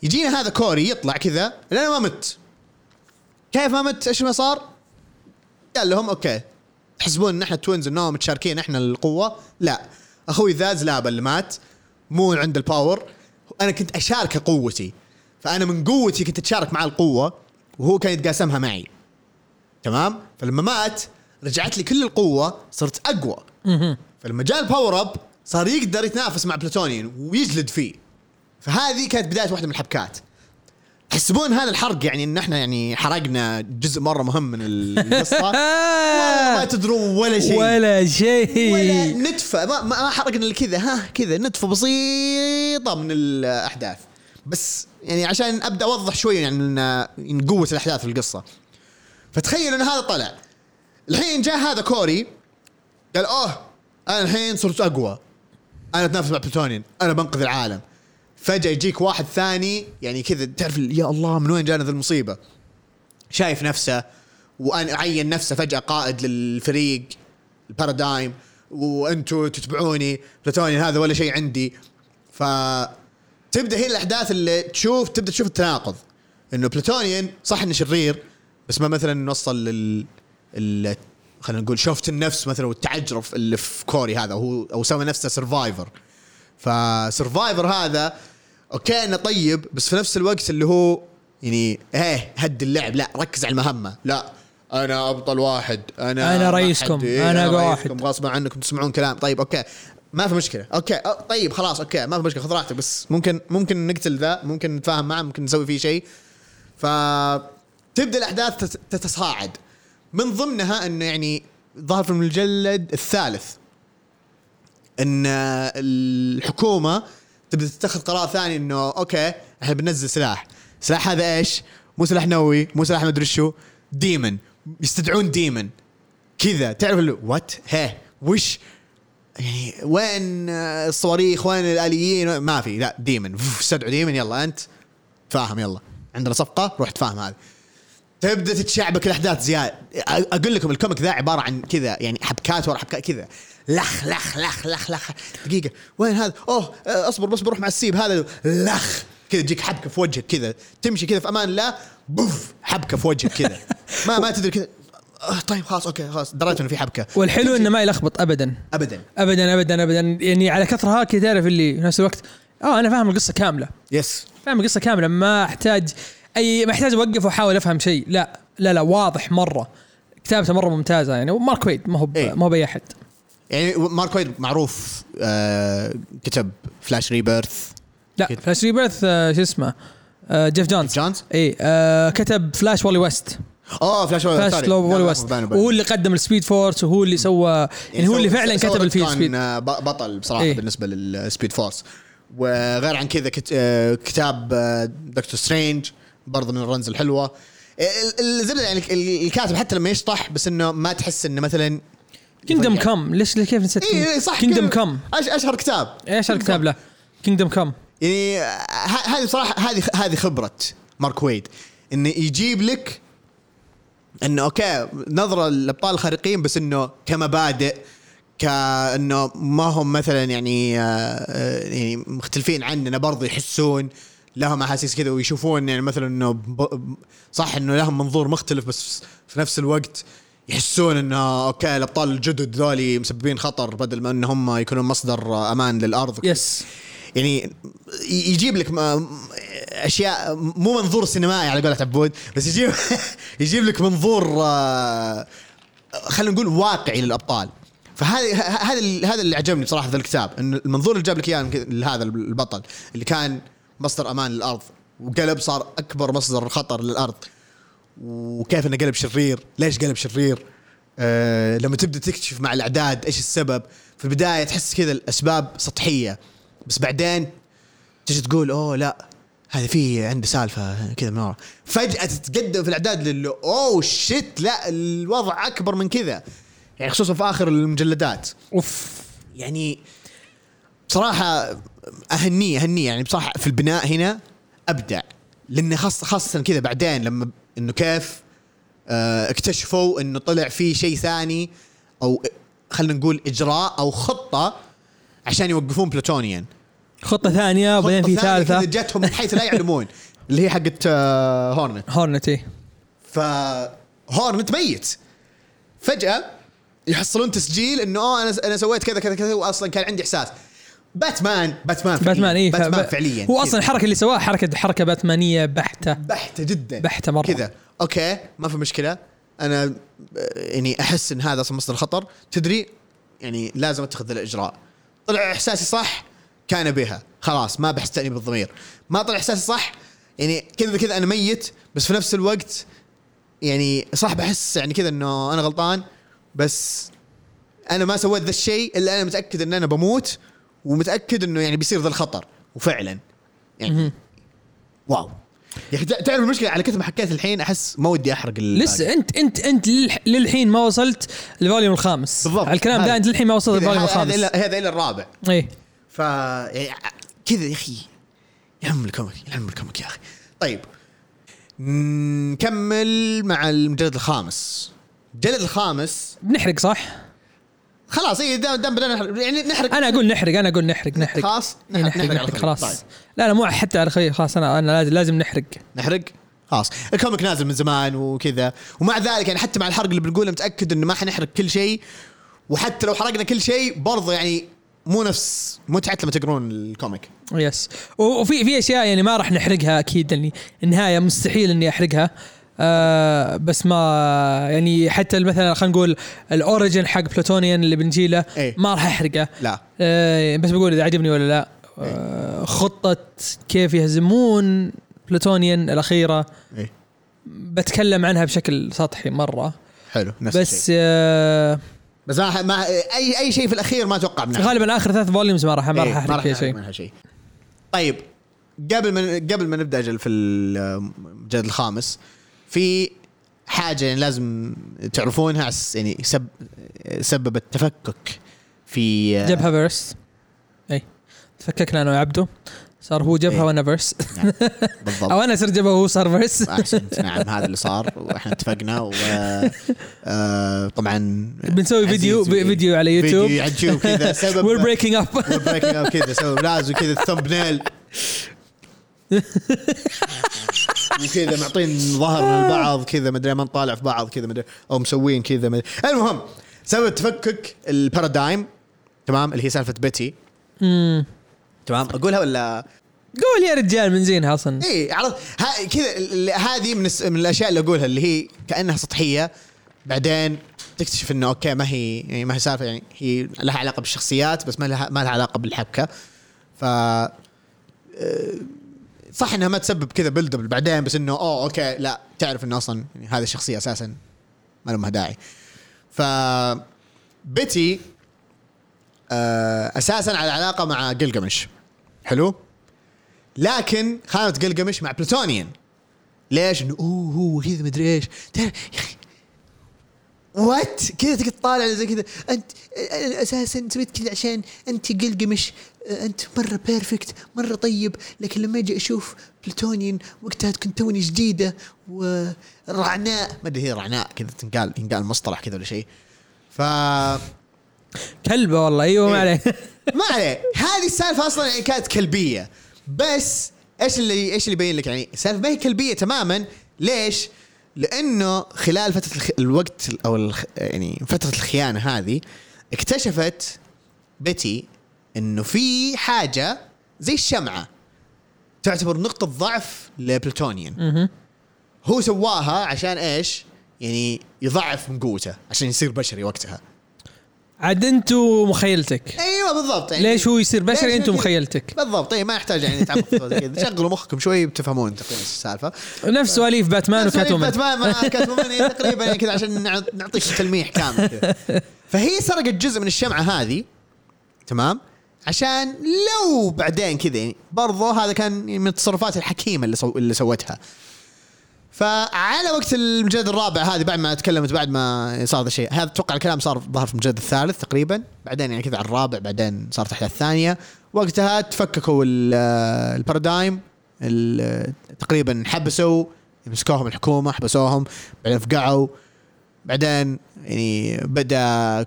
يجينا هذا Cary يطلع كذا أنا ما مت. كيف ما مت؟ إيش ما صار؟ قال لهم okay تحسبون إن إحنا twins انهم متشاركين إحنا القوة. لا. أخوي ذاز لابا اللي مات مو عند ال power أنا كنت أشاركه قوتي. فأنا من قوتي كنت أتشارك معاه القوة وهو كان يتقاسمها معي. تمام؟ فلما مات رجعت لي كل القوة صرت أقوى. فلما جاء ال power up صار يقدر يتنافس مع Plutonian ويجلد فيه. فهذه كانت بداية واحدة من الحبكات. تحسبون هذا الحرق يعني إن إحنا يعني حرقنا جزء مرة مهم من القصة؟ ما تدرون ولا شيء. ولا ولا شيء نتفة. ما, ما ما حرقنا إلا كذا. ها كذا. نتفة بسيطة من الأحداث. بس يعني عشان أبدأ أوضح شوي يعني قوة الأحداث في القصة. فتخيل إن هذا طلع. الحين جاء هذا Cary قال أوه أنا الحين صرت أقوى. أنا أتنافس مع Plutonian. أنا بنقذ العالم. فجأة يجيك واحد ثاني يعني كذا تعرف يا الله من وين جانا ذا المصيبة؟ شايف نفسه وأنا عين نفسه فجأة قائد للفريق ال Paradigm وأنتم تتبعوني؟ Plutonian هذا ولا شيء عندي. ف تبدأ هي الأحداث اللي تشوف تبدأ تشوف التناقض. إنه Plutonian صح إنه شرير بس ما مثلا نوصل لل ال... خلينا نقول شفت النفس مثلا والتعجرف اللي في Cary هذا هو أو سوى نفسه Survivor ف Survivor هذا okay إنه طيب بس في نفس الوقت اللي هو يعني إيه هد اللعب لا ركز على المهمة. لا أنا أبطل واحد أنا أنا ما رئيسكم، إيه، أنا أقوى رئيسكم، واحد. غصبا عنكم تسمعون كلام. طيب okay ما في مشكلة. okay أه، طيب خلاص okay ما في مشكلة خذ راحتك بس ممكن ممكن نقتل ذا ممكن نتفاهم معه ممكن نسوي فيه شيء. فتبدا الأحداث تت- تتصاعد. من ضمنها إنه يعني ظهر في المجلد الثالث. إن الحكومة تبدأ تتخذ قرار ثاني إنه okay إحنا بننزل سلاح. سلاح هذا إيش؟ مو سلاح نووي مو سلاح مدري شو. demon. يستدعون demon. كذا. تعرف what هي. وش؟ يعني وين الصواريخ؟ وين الآليين؟ ما في. لا demon. استدعوا demon. يلا أنت. تفاهم يلا. عندنا صفقة روح تفاهم هذه. تبدأ تتشعبك الاحداث زياده أقول لكم ال comic ذا عبارة عن كذا يعني حبكات ورا حبكات كذا. لخ لخ لخ لخ لخ. دقيقة. وين هذا؟ أوه أصبر بس بروح مع السيب. هذا لخ. كذا تجيك حبكة في وجهك كذا. تمشي كذا في أمان الله. بوف حبكة في وجهك كذا. ما ما تدري كذا. آه طيب خلاص okay خلاص. دريت إنه في حبكة. والحلو إنه ما يلخبط ابدا. ابدا. ابدا ابدا ابدا. يعني على كثرها كذا تعرف اللي في نفس الوقت. أه أنا فاهم القصة كاملة. yes فاهم القصة كاملة. ما أحتاج أي ما احتاج أوقف وأحاول أفهم شيء. لا لا لا واضح مرة. كتابته مرة ممتازة يعني. و Mark Waid ما هو إيه. ما هو بأي أحد. يعني Mark Waid معروف آه كتب Flash Rebirth لا كده. Flash Rebirth آه شو اسمه؟ آه Geoff Johns Johns اي آه كتب Flash Wally West آه Flash Flash لو Wally West وهو اللي قدم ال Speed Force وهو اللي سوى يعني هو اللي فعلا كتب الفيل speed آه، بطل بصراحة إيه. بالنسبة لل Speed Force وغير عن كذا آه، كتاب آه، Doctor Strange برضه من ال runs الحلوة. ال- الزبدة يعني ال- الكاتب حتى لما يشطح بس إنه ما تحس إنه مثلا Kingdom. Come ليش كيف نسيت اي إي، صح Kingdom. Come أشهر كتاب. إيش الكتاب؟ له Kingdom Come يعني آه، هذه بصراحة هذه هذه خبرة مارك ويد إنه يجيب لك إنه okay نظرة للابطال الخارقين بس إنه كمبادئ كإنه ما هم مثلا يعني آه، آه، يعني مختلفين عننا برضو يحسون. لهم أحاسيس كذا ويشوفون يعني مثلا إنه ب- صح إنه لهم منظور مختلف بس في نفس الوقت يحسون إنه okay الأبطال الجدد ذولي مسببين خطر بدل ما إن هم يكونون مصدر أمان للأرض. yes يعني يجيب لك أشياء مو منظور سينمائي على قولة عبود بس يجيب يجيب لك منظور آه، خلينا نقول واقعي للأبطال. فهذا هذا هذا اللي عجبني بصراحة في الكتاب إن المنظور اللي جاب لك إياه لهذا البطل اللي كان مصدر أمان للارض وقلب صار اكبر مصدر خطر للارض. وكيف انه قلب شرير؟ ليش قلب شرير؟ آه لما تبدأ تكتشف مع الاعداد إيش السبب؟ في البداية تحس كذا الأسباب سطحية بس بعدين تجي تقول أوه لا هذا في عنده سالفة كذا من ورا. فجأة تتقدم في الأعداد للي أوه شيت لا الوضع أكبر من كذا. يعني خصوصا في آخر المجلدات. أوف. يعني بصراحة أهنية أهنية. يعني بصراحة في البناء هنا أبدع. لأنه خاصة خاصة كذا بعدين لما إنه كيف آه اكتشفوا إنه طلع في شيء ثاني أو خلينا نقول إجراء أو خطة عشان يوقفون بلوتونيان. خطة ثانية وبعدين في خطة ثالثة. كذا جتهم من حيث لا يعلمون. اللي هي حقت آه هورنت. هورنتي فهورنت ميت. فجأة يحصلون تسجيل إنه آه أنا أنا سويت كذا كذا كذا واصلا كان عندي إحساس. باتمان باتمان فعليا باتمان اي باتمان فعليا. هو. أصلا الحركة اللي سواها حركة حركة باتمانية بحتة. بحتة جدا. بحتة مرة. كذا. okay ما في مشكلة. أنا آه، يعني أحس إن هذا أصلا مصدر خطر. تدري يعني لازم أتخذ الإجراء. طلع إحساسي صح كان بها خلاص ما بحس تاني بالضمير. ما طلع إحساسي صح يعني كذا كذا أنا ميت بس في نفس الوقت يعني صح بحس يعني كذا إنه أنا غلطان بس أنا ما سويت ذا الشيء إلا أنا متأكد إن أنا بموت. ومتأكد إنه يعني بيصير ذا الخطر وفعلا يعني. واو يا أخي تع- تعرف المشكلة على كثر ما حكيت الحين أحس ما ودي أحرق. لسه انت انت أنت للح- للحين ما وصلت ال volume الخامس بالضبط. على الكلام. ده أنت للحين ما وصلت هذا الخامس هذا إلا الرابع إيه ف يعني كذا يا أخي يا عم ال comic يا عم ال comic يا أخي طيب نكمل مع المجلد الخامس المجلد الخامس بنحرق صح؟ خلاص اي دام دام بدنا نحرق يعني نحرق. أنا أقول نحرق أنا أقول نحرق نحرق. خلاص إيه، نحرق, نحرق نحرق, نحرق الخير. خلاص. طيب. لا لا مو حتى على خير خلاص أنا أنا لازم لازم نحرق. نحرق؟ خلاص. ال comic نازل من زمان وكذا. ومع ذلك يعني حتى مع الحرق اللي بنقوله متأكد إنه ما حنحرق كل شيء. وحتى لو حرقنا كل شيء برضه يعني مو نفس متعة لما تقرون ال comic. yes. وفي في أشياء يعني ما راح نحرقها أكيد يعني النهايه مستحيل إني أحرقها. آه بس ما يعني حتى مثلا خلينا نقول ال origin حق بلوتونيان اللي بنجيله إيه. ما راح احرقه لا. آه بس بقول إذا عجبني ولا لا. آه خطة كيف يهزمون بلوتونيان الأخيرة إيه. بتكلم عنها بشكل سطحي مرة. حلو نفس الشيء. بس آه بس ما, ما أي أي شيء في الأخير ما أتوقع منه غالبا آخر ثلاث volumes ما راح ما راح أحرق فيها شيء. طيب قبل ما قبل ما نبدأ في المجلد الخامس في حاجة يعني لازم تعرفونها يعني سب سببت تفكك في جبهة Verse اي تفككنا أنا وعبده صار هو جبهة إيه. وأنا Verse نعم. بالضبط. أو أنا صرت جبهة وهو صار Verse أحسنت. نعم هذا اللي صار وإحنا اتفقنا و آه، طبعا بنسوي فيديو. فيديو على يوتيوب. فيديو يعجبه كذا. سبب we're breaking up breaking up كذا. سوي لازم كذا ال thumbnail وكذا معطين ظهرنا لبعض كذا مدري ما نطالع في بعض كذا مدري أو مسوين كذا مدري. المهم سبب تفكك ال Paradigm تمام اللي هي سالفة بيتي. تمام أقولها ولا؟ قول يا رجال من زينها أصلا إي عرفت كذا هذه من, من الأشياء اللي أقولها اللي هي كأنها سطحية. بعدين تكتشف إنه أوكي ما هي يعني ما هي سالفة يعني هي لها علاقة بالشخصيات بس ما لها ما لها علاقة بالحبكة. ف صح إنها ما تسبب كذا build up بعدين بس إنه أوه okay لا تعرف إنه أصلا يعني هذه الشخصية أساسا ما لها داعي. ف بيتي آه، أساسا على علاقة مع جلجمش حلو؟ لكن خانت قلقمش مع بلوتونيان. ليش؟ إنه أوه هو كذا مدري إيش. يا أخي what كذا تقعد تطالع زي كذا. أنت أساسا سويت كذا عشان أنت قلقمش أنت مرة perfect مرة طيب لكن لما أجي أشوف بلوتونيان وقتها كنت توني جديدة ورعناء. ما أدري هي رعناء كذا تنقال ينقال مصطلح كذا ولا شيء. ف كلبة والله أيوه ما إيه. عليه. ما عليه. هذه السالفة أصلا يعني كانت كلبية. بس إيش اللي إيش اللي يبين لك يعني؟ السالفه ما هي كلبية تماما. ليش؟ لأنه خلال فترة الخ... الوقت ال- أو الخ... يعني فترة الخيانة هذه اكتشفت بيتي إنه في حاجة زي الشمعة. تعتبر نقطة ضعف لبلوتونيان. هو سواها عشان إيش؟ يعني يضعف من قوته عشان يصير بشري وقتها. عاد انت ومخيلتك أيوه بالضبط. يعني ليش هو يصير بشري؟ انت كذا؟ ومخيلتك بالضبط. أي ما يحتاج يعني كذا. شغلوا مخكم شوي بتفهمون تقريبا السالفة. نفس سواليف باتمان وكاتومان باتمان مع كاتومان إيه، تقريبا يعني كذا عشان نع- نعطيك تلميح كامل فهي سرقت جزء من الشمعة هذه تمام؟ عشان لو بعدين كذا يعني برضو هذا كان من التصرفات الحكيمة اللي سو اللي سوتها. فعلى وقت المجلد الرابع هذه بعد ما تكلمت بعد ما صار ذا الشيء هذا أتوقع الكلام صار ظهر في المجلد الثالث تقريبا بعدين يعني كذا على الرابع بعدين صارت احداث ثانية وقتها تفككوا ال- ال Paradigm ال- تقريبا حبسوا مسكوهم الحكومة حبسوهم بعدين فقعوا بعدين يعني بدأ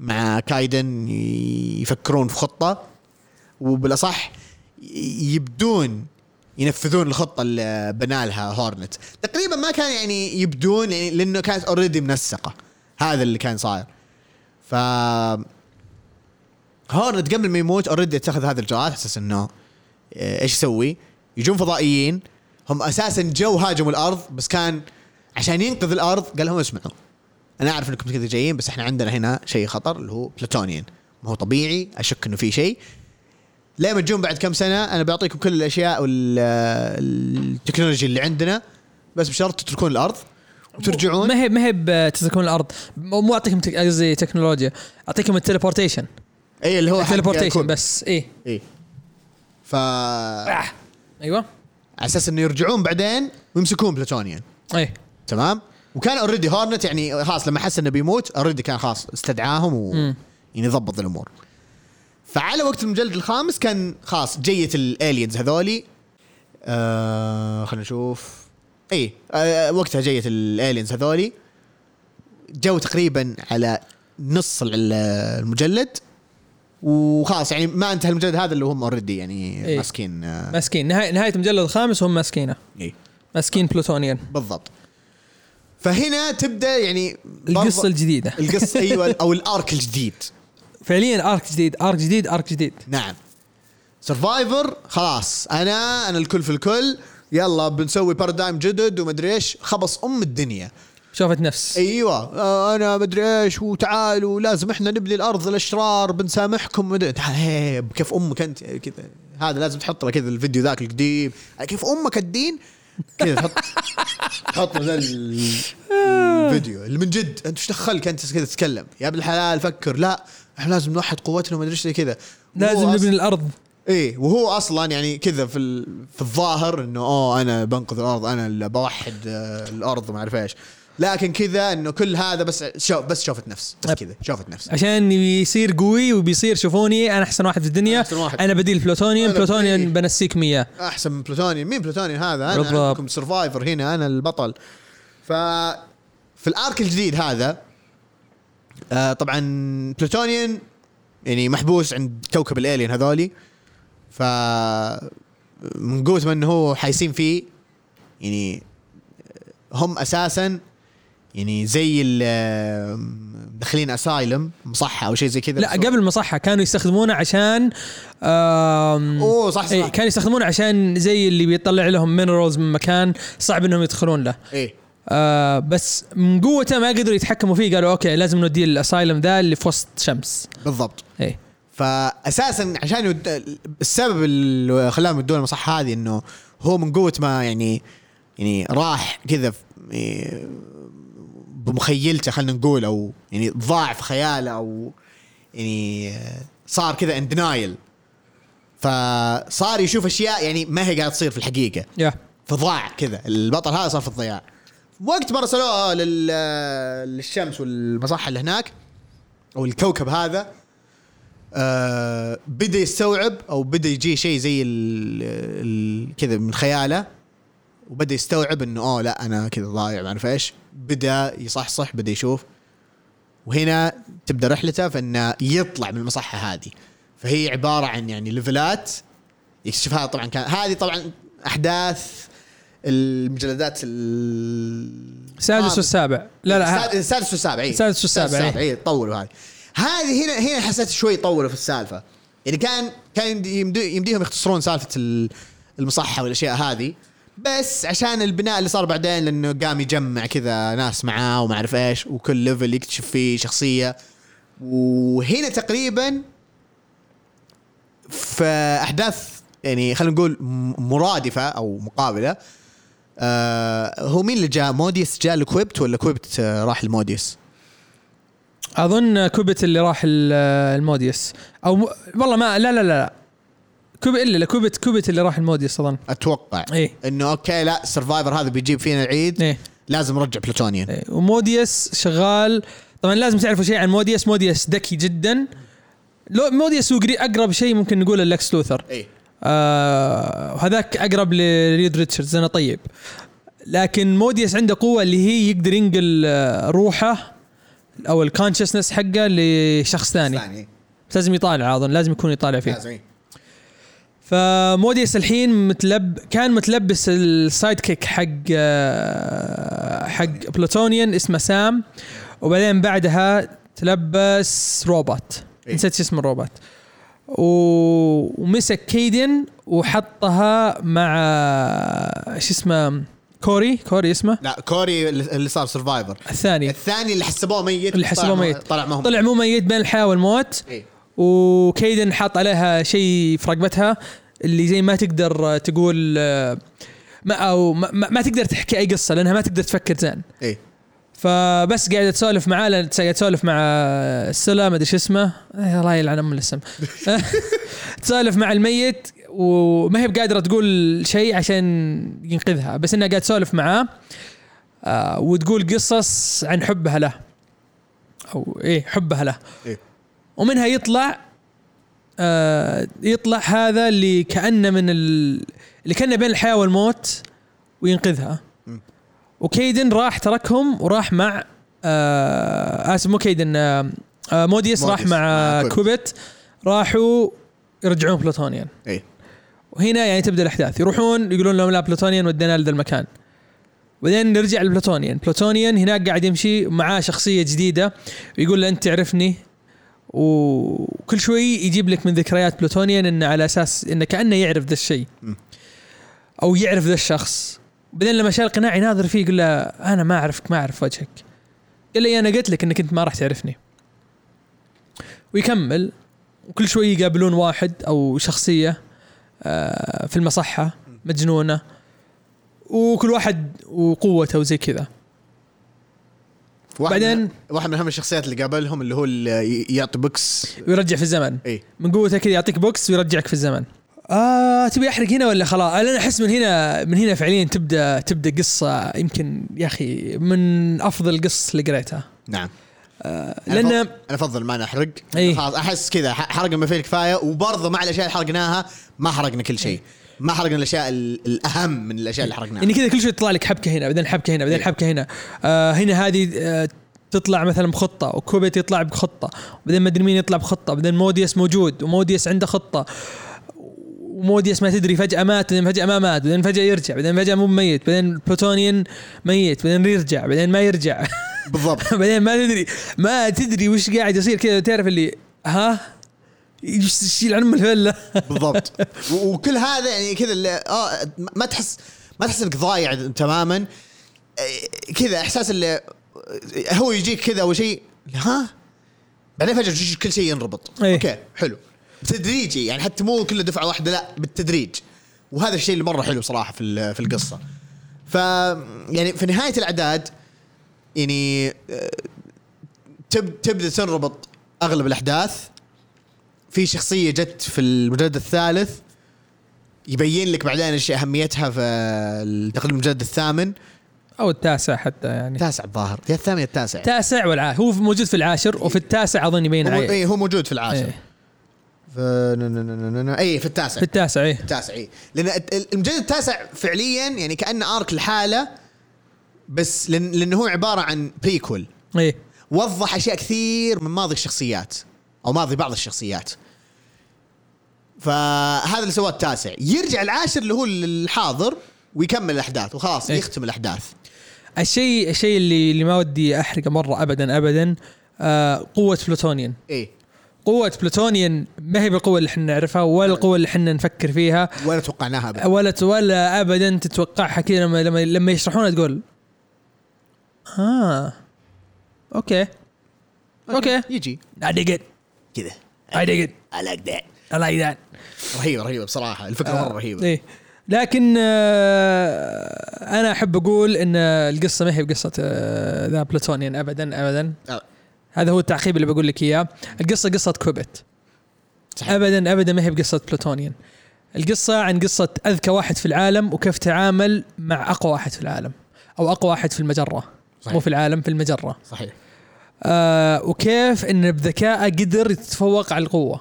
مع كايدن يفكرون في خطة وبالأصح يبدون ينفذون الخطة اللي بنى لها هورنت. تقريبا ما كان يعني يبدون يعني لأنه كانت already منسقة. هذا اللي كان صاير. ف هورنت قبل ما يموت already اتخذ هذا الجواب أساس إنه آه، إيش يسوي؟ يجون فضائيين هم أساسا جو هاجموا الأرض بس كان عشان ينقذ الأرض قال لهم اسمعوا. أنا أعرف إنكم كذا جايين بس إحنا عندنا هنا شيء خطر اللي هو بلوتونيان ما هو طبيعي أشك إنه في شيء. لما تجون بعد كم سنة أنا بعطيكم كل الأشياء والتكنولوجيا اللي عندنا بس بشرط تتركون الأرض وترجعون. ما هي ما هي بتسكن الأرض. مو أعطيكم قصدي تكنولوجيا أعطيكم ال teleportation. اي اللي هو ال teleportation. بس إيه. اي ف على أيوه. أساس إنه يرجعون بعدين ويمسكون بلوتونيان إيه. تمام؟ وكان already هورنت يعني خلاص لما حس إنه بيموت already كان خلاص استدعاهم و. يعني ضبط الأمور. فعلى وقت المجلد الخامس كان خلاص جيت ال aliens هذولي آه خلينا نشوف. اي آه وقتها جيت ال aliens هذولي. جو تقريبا على نص ال- المجلد. وخلاص يعني ما انتهى المجلد هذا اللي هم already يعني إيه. ماسكين آه ماسكين. نهايه نهاية المجلد الخامس هم ماسكينه. إيه. ماسكين بلوتونيان بالضبط. فهنا تبدأ يعني القصة الجديدة. القصة أيوه أو ال arc الجديد. فعليا arc جديد arc جديد arc جديد. نعم. سرفايفر خلاص. أنا أنا الكل في الكل. يلا بنسوي بارادايم جدد ومدري إيش. خبص أم الدنيا. شوفت نفس. أيوه. آه، أنا مدري إيش. وتعالوا لازم إحنا نبني الأرض الاشرار بنسامحكم. مدري تعال كيف أمك أنت؟ كذا. هذا لازم تحط له كذا الفيديو ذاك القديم. كيف أمك الدين؟ كذا تحط تحط ذا الفيديو اللي من جد انت إيش دخلك؟ انت كذا تتكلم. يا ابن الحلال فكر. لا إحنا لازم نوحد قوتنا وما ادري إيش كذا. لازم نبني الأرض. إيه وهو أصلا يعني كذا في في الظاهر إنه أوه أنا بنقذ الأرض أنا اللي بوحد آه، الأرض. وما أعرف إيش. لكن كذا إنه كل هذا بس شوف بس شوفت نفس بس أب. كذا شوفت نفس عشان يصير قوي وبيصير شوفوني أنا أحسن واحد في الدنيا أحسن واحد. أنا بديل بلوتونيان بلوتونيان بديل. بنسيكم ياه أحسن من بلوتونيان مين بلوتونيان هذا أنا بالضبط. عندكم سرفايفر هنا أنا البطل ف في ال arc الجديد هذا آه طبعا بلوتونيان يعني محبوس عند كوكب ال alien هذولي ف من قوة ما إنه هو حايسين فيه يعني هم أساسا يعني زي ال داخلين asylum مصحة أو شيء زي كذا. لا قبل المصحة كانوا يستخدمونه عشان أوه صح صح. إيه كانوا يستخدمونه عشان زي اللي بيطلع لهم minerals من مكان صعب إنهم يدخلون له. إيه. آه بس من قوته ما قدروا يتحكموا فيه قالوا okay لازم نوديه ال asylum ذا اللي في وسط شمس. بالضبط. إيه. فاساسا عشان يود... السبب اللي خلاهم يدون المصحة هذه إنه هو من قوة ما يعني يعني راح كذا يعني بمخيلته خلينا نقول أو يعني ضاع في خياله أو يعني صار كذا ان دينايل فصار يشوف أشياء يعني ما هي قاعدة تصير في الحقيقة. يا فضاع كذا. البطل هذا صار في الضياع. وقت ما رسلوه لل... للشمس والمصحة اللي هناك أو الكوكب هذا آه بدأ يستوعب أو بدأ يجي شيء زي. كذا من خياله. وبدأ يستوعب إنه اوه لا أنا كذا ضايع ما أعرف إيش. بدأ يصحصح بدأ يشوف. وهنا تبدأ رحلته في إنه يطلع من المصحة هذه. فهي عبارة عن يعني ليفلات يكتشفها. طبعا كان هذه طبعا أحداث المجلدات ال السادس والسابع. لا لا السادس- والسابع اي السادس والسابع، إيه. اي طولوا هذه هذه هنا هنا حسيت شوي طولوا في السالفة. يعني كان كان يمدي يمديهم يختصرون سالفة ال- المصحة والأشياء هذه. بس عشان البناء اللي صار بعدين لأنه قام يجمع كذا ناس معاه وما أعرف إيش وكل level يكتشف فيه شخصية وهنا تقريبا في أحداث يعني خلينا نقول مرادفة أو مقابلة آه هو مين اللي جاء موديس جاء لكيوبت ولا كيوبت آه راح لموديس أظن كوبت اللي راح ال- الموديوس أو. والله ما لا لا, لا. كوب إلا لا كوبت كوبت اللي راح الموديوس اظن أتوقع. إيه. إنه okay لا السرفايفر هذا بيجيب فينا العيد. إيه. لازم نرجع بلوتونيان إيه. وموديوس شغال. طبعا لازم تعرفوا شيء عن موديوس موديوس ذكي جدا. لو موديوس هو أقرب شيء ممكن نقول لكس لوثر. اي آه وهذاك أقرب لريد ريتشاردز أنا طيب. لكن موديوس عنده قوة اللي هي يقدر ينقل آه، روحه أو ال consciousness حقه لشخص ثاني. لازم يطالع أظن. لازم يكون يطالع فيه. لازم. فموديس الحين متلب كان متلبس ال sidekick حق حق بلوتونيان اسمه سام وبعدين بعدها تلبس روبوت. إيه. نسيت اسم الروبوت. و... ومسك كيدن وحطها مع شو اسمه كوري كوري اسمه؟ لا كوري اللي صار سرفايفر الثاني. الثاني اللي حسبوه ميت اللي حسبوه ميت. طلع ما هو. طلع مو ميت بين الحياة والموت. إيه. وكيدن حاط عليها شيء في رقبتها اللي زي ما تقدر تقول آه، ما أو ما, ما تقدر تحكي أي قصة لأنها ما تقدر تفكر زين. إي. فبس قاعدة تسولف معاه قاعدة تسولف مع السلا ما أدري شو اسمه. إيه، الله يلعن أم الاسم. تسولف مع الميت وما هي بقادرة تقول شيء عشان ينقذها. بس إنها قاعدة تسولف معاه آه، وتقول قصص عن حبها له. أو إيه حبها له. إيه. ومنها يطلع آه يطلع هذا اللي كأنه من ال... اللي كأنه بين الحياة والموت وينقذها. وكيدن راح تركهم وراح مع آه آسف مو كيدن آه آه موديس راح موديس مع, مع. كوبت راحوا يرجعون بلوتونيان. إي. وهنا يعني تبدأ الأحداث. يروحون يقولون لهم لا بلوتونيان ودينا لذا المكان. بعدين نرجع لبلوتونيان. بلوتونيان هناك قاعد يمشي معاه شخصية جديدة. ويقول له أنت تعرفني؟ وكل شوي يجيب لك من ذكريات بلوتونيان إنه على أساس إنه كأنه يعرف ذا الشيء. أو يعرف ذا الشخص. بعدين لما شال القناع يناظر فيه يقول له أنا ما اعرفك ما أعرف وجهك. قال لي أنا قلت لك إنك أنت ما راح تعرفني. ويكمل. وكل شوي يقابلون واحد أو شخصية آه، في المصحة مجنونة. وكل واحد وقوته وزي كذا. واحد بعدين- واحد من أهم الشخصيات اللي قابلهم اللي هو اللي يعطي box. ويرجع في الزمن. إي. من قوته كذا يعطيك box ويرجعك في الزمن. آه تبي أحرق هنا ولا خلاص؟ أنا أحس من هنا من هنا فعليا تبدا تبدأ قصة يمكن يا أخي من أفضل القصص اللي قريتها. نعم. آه أنا لأن أفضل- أنا أفضل ما نحرق إيه. خلاص أحس كذا ح- حرقنا ما فيه الكفايه وبرضه مع الاشياء اللي حرقناها ما حرقنا كل شيء. ما حرقنا الأشياء ال- الأهم من الأشياء اللي حرقناها. يعني كذا كل شوي يطلع لك حبكة هنا بعدين حبكة هنا بعدين إيه. حبكة هنا. آه هنا هذه آه تطلع مثلا بخطة وكوبيت يطلع بخطة وبعدين ما أدري مين يطلع بخطة بعدين موديوس موجود وموديوس عنده خطة وموديوس ما تدري فجأة مات بعدين فجأة ما مات بعدين فجأة يرجع بعدين فجأة مو ميت بعدين بلوتونيان ميت بعدين يرجع بعدين ما يرجع. بالضبط. بعدين ما تدري ما تدري وش قاعد يصير كذا تعرف اللي ها؟ يشيل عنهم الفله بالضبط. وكل هذا يعني كذا اللي آه ما تحس ما تحس إنك ضايع تماما. كذا إحساس اللي هو يجيك كذا أول شيء ها؟ بعدين فجأة كل شيء ينربط. إيه. أوكي حلو. تدريجي يعني حتى مو كله دفعة واحدة لا بالتدريج. وهذا الشيء اللي مرة حلو صراحة في في القصة. ف يعني في نهاية الأعداد يعني آه، تب تبدأ تنربط أغلب الأحداث. في شخصية جت في المجلد الثالث يبين لك بعدين إيش أهميتها في تقريبا المجلد الثامن. أو التاسع حتى يعني. التاسع الظاهر. يا الثامن يا التاسع. التاسع والعاشر هو موجود في العاشر وفي التاسع أظن يبين عي- إيه هو موجود في العاشر. إيه. ف... اي في التاسع. في التاسع إيه. التاسع اي لأن المجلد التاسع فعليا يعني كانه arc لحاله بس لأن لأنه هو عبارة عن prequel إيه. وضح أشياء كثير من ماضي الشخصيات. أو ماضي بعض الشخصيات. فهذا اللي سواه التاسع. يرجع العاشر اللي هو الحاضر ويكمل الأحداث وخلاص إيه. يختم الأحداث. الشيء الشيء اللي اللي ما ودي أحرقه مرة ابدا ابدا آه قوة بلوتونيان. إيه. قوة بلوتونيان ما هي بالقوة اللي إحنا نعرفها ولا القوة اللي إحنا نفكر فيها. ولا توقعناها ابدا. ولا ولا ابدا تتوقعها كذا لما لما لما يشرحونها تقول آه okay okay. يجي. I dig it. كذا. I dig it. I like that. I like that. رهيبة رهيبة بصراحة. الفكرة مرة رهيبة. إيه. لكن آه أنا أحب أقول إن القصة ما هي بقصة آه The Plutonian ابدا ابدا. آه، هذا هو التعقيب اللي بقول لك إياه. القصة قصة كيوبت صحيح. ابدا ابدا ما هي بقصة بلوتونيان القصة عن قصة أذكى واحد في العالم وكيف تعامل مع أقوى واحد في العالم أو أقوى واحد في المجرة. صحيح. مو في العالم في المجرة. صحيح. آه وكيف إن بذكائه قدر يتفوق على القوة.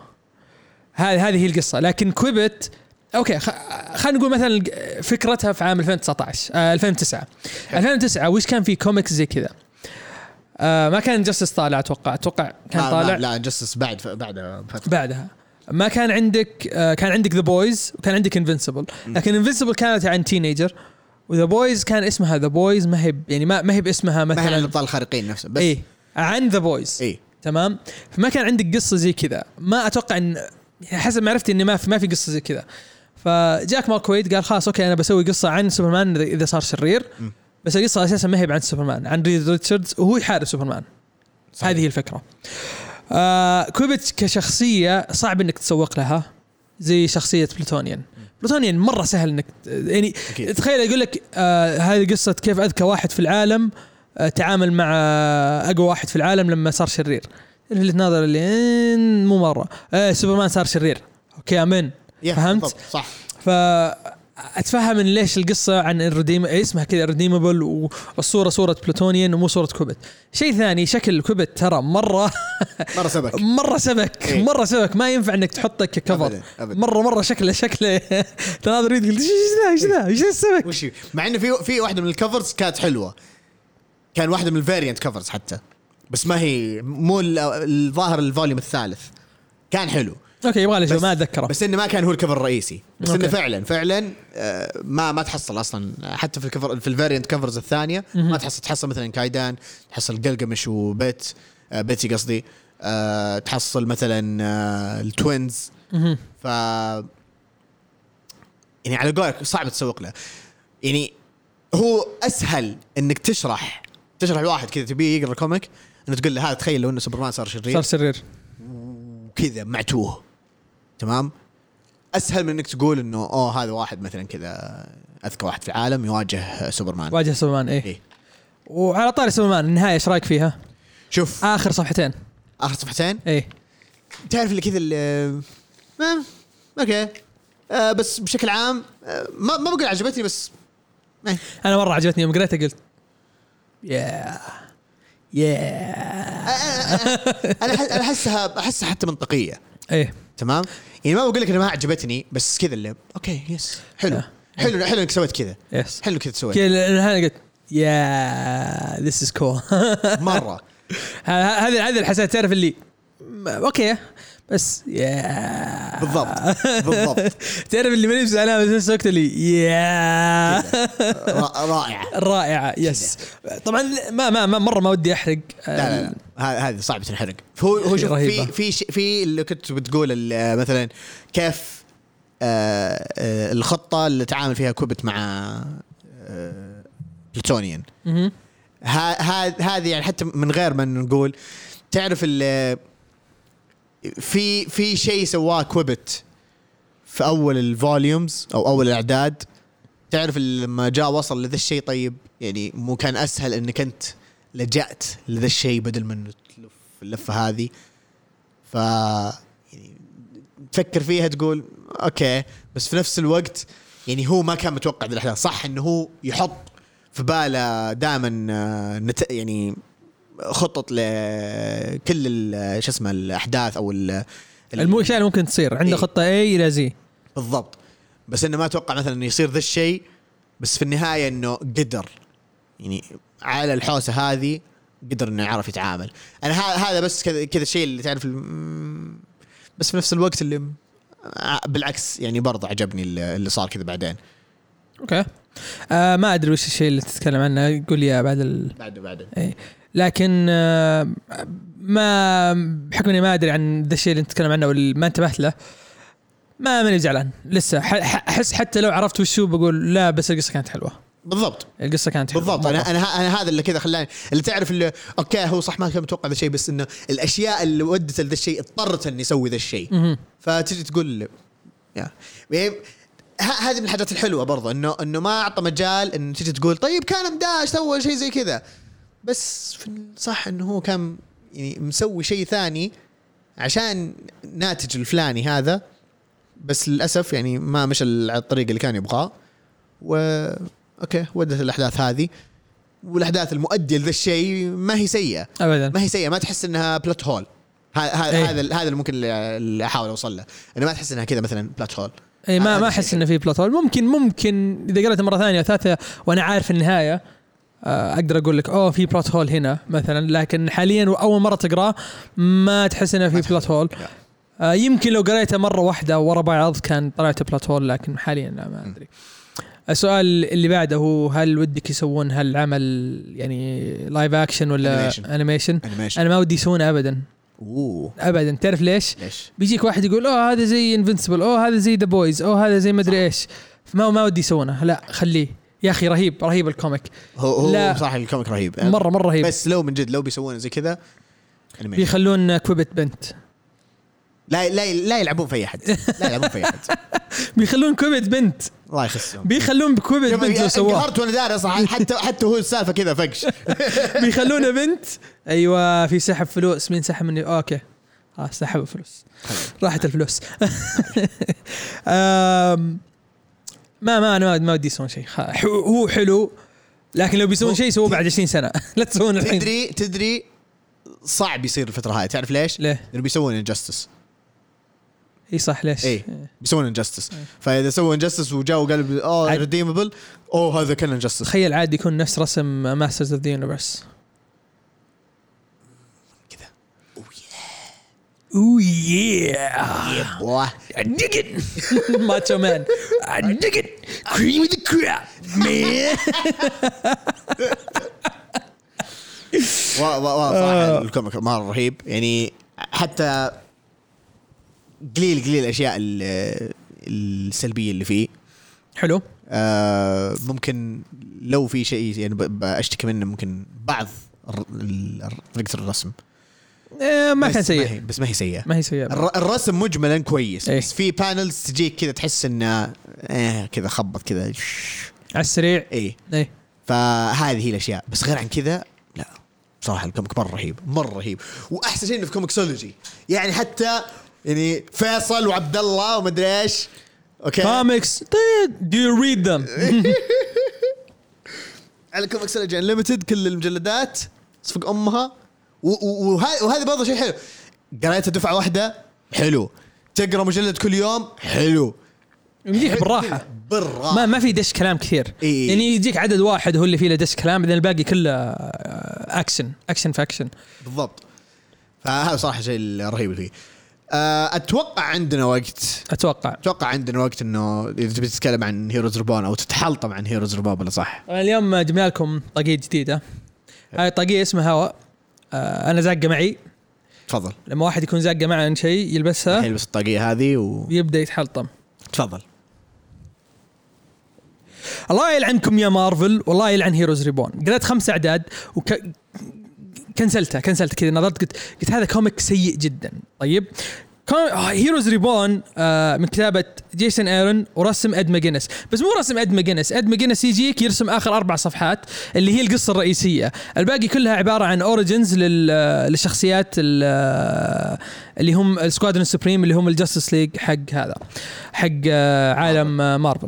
هذه هذه هي القصة. لكن كيوبت okay. خلينا نقول مثلا فكرتها في عام 2019 آه 2009 2009 وش كان في كوميكس زي كذا؟ آه ما كان Injustice طالع أتوقع. أتوقع كان لا طالع. لا, لا Injustice بعد بعد فتره بعدها. ما كان عندك آه كان عندك The Boys وكان عندك Invincible لكن Invincible كانت عن teenager و The Boys كان اسمها The Boys ما هي يعني ما, ما هي باسمها ما هي مثلا. الأبطال الخارقين نفسهم بس إيه. عن The Boys إيه. تمام؟ فما كان عندك قصة زي كذا. ما أتوقع ان حسب معرفتي إني ما في ما في قصة زي كذا. فجا مارك ويد قال خلاص okay أنا بسوي قصة عن سوبرمان اذا صار شرير. م. بس القصة أساسا ما هي عن سوبرمان. عن ريد ريتشاردز وهو يحارب سوبرمان. صحيح. هذه هي الفكرة. آه كيوبت كشخصية صعب إنك تسوق لها زي شخصية بلوتونيان. بلوتونيان مرة سهل انك يعني أكيد. تخيل يقول لك آه هذه قصة كيف أذكى واحد في العالم آه تعامل مع آه أقوى واحد في العالم لما صار شرير. اللي تناظر اللي "إيه، مو مرة. آه سوبرمان صار شرير. okay آمين. فهمت؟ صح. ف أتفهم من ليش القصة عن Irredeemable اسمها كذا Irredeemable والصورة صورة بلوتونيان ومو صورة كيوبت شيء ثاني شكل كيوبت ترى مرة مرة سبك. مرة سبك إيه. مرة سبك. ما ينفع إنك تحطه ك cover. أبداً، أبداً. مرة مرة شكله شكله تناظر يد قلت إيش ذا إيش ذا إيش وش هي؟ مع إنه في في واحدة من ال covers كانت حلوة. كان واحدة من ال variant covers حتى. بس ما هي مو ال- الظاهر ال volume الثالث. كان حلو. okay يبغى لي ما أتذكره. بس إنه ما كان هو ال cover الرئيسي. بس okay. انه فعلا فعلا آه، ما ما تحصل أصلا. حتى في ال cover في ال variant covers الثانية ما تحصل. تحصل مثلا كايدان تحصل قلقمش وبيت آه، بيتي قصدي. آه، تحصل مثلا ال twins. ف يعني على قولك صعب تسوق له. يعني هو أسهل إنك تشرح تشرح لواحد كذا تبيه يقرا comic إنه تقول له هذا تخيل لو إنه سوبرمان صار شرير. صار شرير. وكذا معتوه. تمام؟ أسهل من إنك تقول إنه أوه هذا واحد مثلا كذا أذكى واحد في العالم يواجه سوبرمان. واجه سوبرمان إيه. إيه. وعلى طاري سوبرمان النهاية إيش رأيك فيها؟ شوف. آخر صفحتين. آخر صفحتين؟ إيه. تعرف اللي كذا اللي ما okay. آه بس بشكل عام آه ما ما بقول عجبتني بس إيه. أنا مرة عجبتني يوم قريتها قلت يا يا أنا أنا احسها أحسها حتى منطقية. إيه. تمام؟ يعني ما بقول لك انها ما عجبتني بس كذا اللي okay yes حلو. آه. حلو حلو إنك سويت كذا. yes حلو كذا سويت. كذا أنا قلت yeah this is cool مرة. هذه هذه اللي حسيت تعرف اللي okay. بس yeah. بالضبط بالضبط. تعرف اللي ماني زعلان بس نفس الوقت اللي yeah. را- رائعه رائعه yes. طبعا ما ما, ما مرة ما ودي أحرق. لا لا لا. هذه صعبة تنحرق هو هو شوف. في في في اللي كنت بتقول مثلا كيف آه، آه، الخطة اللي تعامل فيها كيوبت مع آه، بلوتونيان. مهم. ها- ها- هذه يعني حتى من غير ما نقول تعرف ال في في شيء سواه كيوبت في أول ال volumes أو أول الأعداد. تعرف لما جاء وصل لذا الشيء طيب؟ يعني مو كان أسهل إنك أنت لجأت لذا الشيء بدل من تلف اللفة هذه. ف يعني تفكر فيها تقول okay. بس في نفس الوقت يعني هو ما كان متوقع ذي الأحداث. صح إنه هو يحط في باله دائما نت... يعني خطط لكل شو اسمه الأحداث أو ال- ال- الاشياء اللي ممكن تصير. عنده إيه. خطة اي إلى زي بالضبط. بس إنه ما أتوقع مثلا إنه يصير ذا الشيء بس في النهاية إنه قدر. يعني على الحوسة هذه قدر إنه يعرف يتعامل. أنا هذا بس كذا كذا الشيء اللي تعرف بس في نفس الوقت اللي بالعكس يعني برضه عجبني اللي صار كذا بعدين. okay. آه ما أدري وش الشيء اللي تتكلم عنه. قول لي بعد ال... بعد بعدين إيه. لكن آه ما بحكم إني ما أدري عن ذا الشيء اللي نتكلم عنه واللي ما انتبهت له ما ماني زعلان. لسه أحس حتى لو عرفت وش هو بقول لا بس القصة كانت حلوة. بالضبط. القصة كانت حلوة. بالضبط. أنا أنا أنا هذا اللي كذا خلاني اللي تعرف اللي okay هو صح ما كان متوقع ذا الشيء بس إنه الأشياء اللي ودت لذا الشيء اضطرت إني أسوي ذا الشيء. فتجي تقول يا. يعني ه- هذه من الحاجات الحلوة برضه انه إنه ما أعطى مجال انه تجي تقول طيب كان مداش سوى شيء زي كذا. بس صح إنه هو كان يعني مسوي شيء ثاني عشان ناتج الفلاني هذا بس للأسف يعني ما مشى على الطريق اللي كان يبغاه. و okay ودت الأحداث هذه. والأحداث المؤدية لذا الشيء ما هي سيئة. ابدا. ما هي سيئة ما تحس إنها plot hole إيه. هذا هذا اللي ممكن اللي اللي أحاول أوصل له. إنه ما تحس إنها كذا مثلا plot hole اي ما ما أحس إنه في plot hole ممكن ممكن إذا قريتها مرة ثانية ثالثه وأنا عارف النهاية آه، أقدر أقول لك أوه في plot hole هنا مثلا. لكن حاليا وأول مرة تقرأه ما تحس إنه في plot hole. آه، يمكن لو قريته مرة واحدة ورا بعض كان طلعت plot hole لكن حاليا لا ما أدري. السؤال اللي بعده هو هل ودك يسوون هالعمل يعني live action ولا animation أنا ما ودي يسوونه ابدا. أوه. ابدا. تعرف ليش؟ ليش؟ بيجيك واحد يقول أوه هذا زي Invincible أوه هذا زي The Boys أوه هذا زي ما ادري إيش. ما ما ودي يسوونه. لا خليه. يا أخي رهيب رهيب ال comic. هو هو لا. صراحة ال comic رهيب. مره مرة رهيب. بس لو من جد لو بيسوونه زي كذا بيخلون Qubit بنت. لا لا لا يلعبون في أي احد لا يلعبون في أي احد بيخلون Qubit بنت. الله يخسهم بيخلون ب Qubit بنت لو سووه انقهرت وأنا داري أصلا حتى حتى هو السالفة كذا فقش. بيخلونه بنت. أيوه في سحب فلوس. مين سحب مني؟ okay. آه سحبوا فلوس. راحت الفلوس. ما ما أنا ما- ودي يسوون شيء. هو حلو لكن لو بيسوون شيء يسووه بعد 20 سنة. لا تسوون الحين. تدري تدري صعب يصير الفترة هاي. تعرف ليش؟ ليه؟ لأنه بيسوون Injustice إي صح ليش؟ إيه. بيسوون Injustice فإذا سووا Injustice وجاوا قالوا أوه Irredeemable أوه هذا كان Injustice تخيل عادي يكون نفس رسم Masters of the Universe كذا. أوه يا واه I dig it. Macho man. I dig it. Cream the crap man. و- و- و- صراحة ال comic مرة رهيب. يعني حتى قليل قليل الأشياء ال- السلبية اللي فيه. حلو. آه ممكن لو في شيء يعني بشتكي منه ممكن بعض طريقة الرسم. آه، ما كان سيء. بس ما هي سيئة. ما هي سيئة. الر- الرسم مجملا كويس إيه. بس في panels تجيك كذا تحس إنه إيه كذا خبط كذا. على السريع. إيه. إيه. فهذه هي الأشياء. بس غير عن كذا لا. صراحة ال comic مرة رهيب مرة رهيب. وأحسن شيء إنه في ComiXology يعني حتى يعني فيصل وعبد الله ومدري إيش. Okay. Comics do you read them? على ComiXology Unlimited كل المجلدات. صفق أمها. وهذا برضه شيء حلو. قريتها دفعة واحدة. حلو. تقرأ مجلد كل يوم. حلو. يمديك بالراحة. بالراحة. ما ما في دش كلام كثير. إيه. يعني يجيك عدد واحد هو اللي فيه له دش كلام بعدين الباقي كله action action في اكشن بالضبط. فهذا صراحة شيء الرهيب فيه. أتوقع عندنا وقت. أتوقع. أتوقع عندنا وقت إنه إذا تبي تتكلم عن Heroes Reborn أو تتحلطم عن Heroes Reborn ولا صح. اليوم جبنا لكم طاقية جديدة. هاي الطاقيه اسمها هواء آه، أنا زاقة معي. تفضل. لما واحد يكون زاقة معه عن شيء يلبسها يلبس الطاقية هذه ويبدا يتحلطم. وتفضل الله يلعنكم يا مارفل والله يلعن Heroes Reborn قريت خمس أعداد وك cancel تها cancel ت كذا نظرت قلت قلت هذا comic سيء جدا. طيب؟ Heroes Reborn آه من كتابة Jason Aaron ورسم Ed McGuinness. بس مو رسم Ed McGuinness. Ed McGuinness يجيك يرسم آخر أربع صفحات اللي هي القصة الرئيسية. الباقي كلها عبارة عن origins للشخصيات ال- اللي هم ال Squadron Supreme اللي هم ال Justice League حق هذا حق آه عالم آه مارفل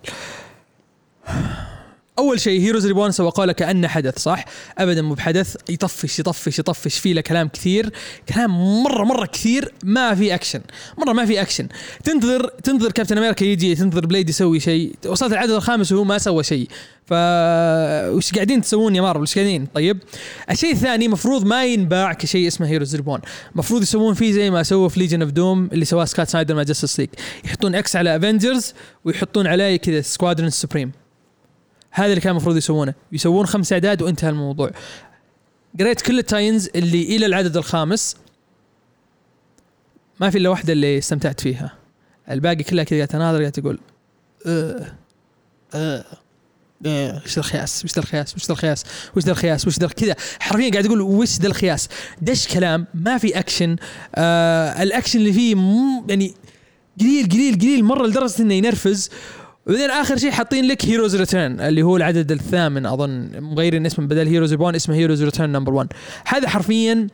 أول شيء Heroes Reborn سوقوا له كأنه حدث صح؟ ابدا مو بحدث يطفش يطفش يطفش فيه له كلام كثير كلام مرة مرة كثير ما في اكشن مرة ما في اكشن تنتظر تنتظر كابتن أمريكا يجي تنتظر Blade يسوي شيء وصلت العدد الخامس وهو ما سوى شيء. ف وش قاعدين تسوون يا مارفل؟ وش قاعدين؟ طيب. الشيء الثاني مفروض ما ينباع كشيء اسمه Heroes Reborn مفروض يسوون فيه زي ما سووا في Legion of Doom اللي سواه Scott Snyder مع Justice League يحطون X على Avengers ويحطون عليه كذا Squadron Supreme هذا اللي كان المفروض يسوونه. يسوون خمس أعداد وانتهى الموضوع. قريت كل ال tie-ins اللي إلى العدد الخامس. ما في إلا واحدة اللي استمتعت فيها. الباقي كلها كذا قاعد تناظر قاعد تقول آه آه آه، وش الخياس؟ وش الخياس؟ وش الخياس؟ وش الخياس؟ وش ذا كذا. حرفيا قاعد يقول وش ذا الخياس؟ دش كلام ما في اكشن آه الاكشن اللي فيه يعني قليل قليل قليل مرة لدرجة إنه ينرفز. وبعدين آخر شيء حاطين لك Heroes Return اللي هو العدد الثامن. أظن مغيرين اسمه بدل Heroes Reborn اسمه Heroes Return number 1 هذا حرفيا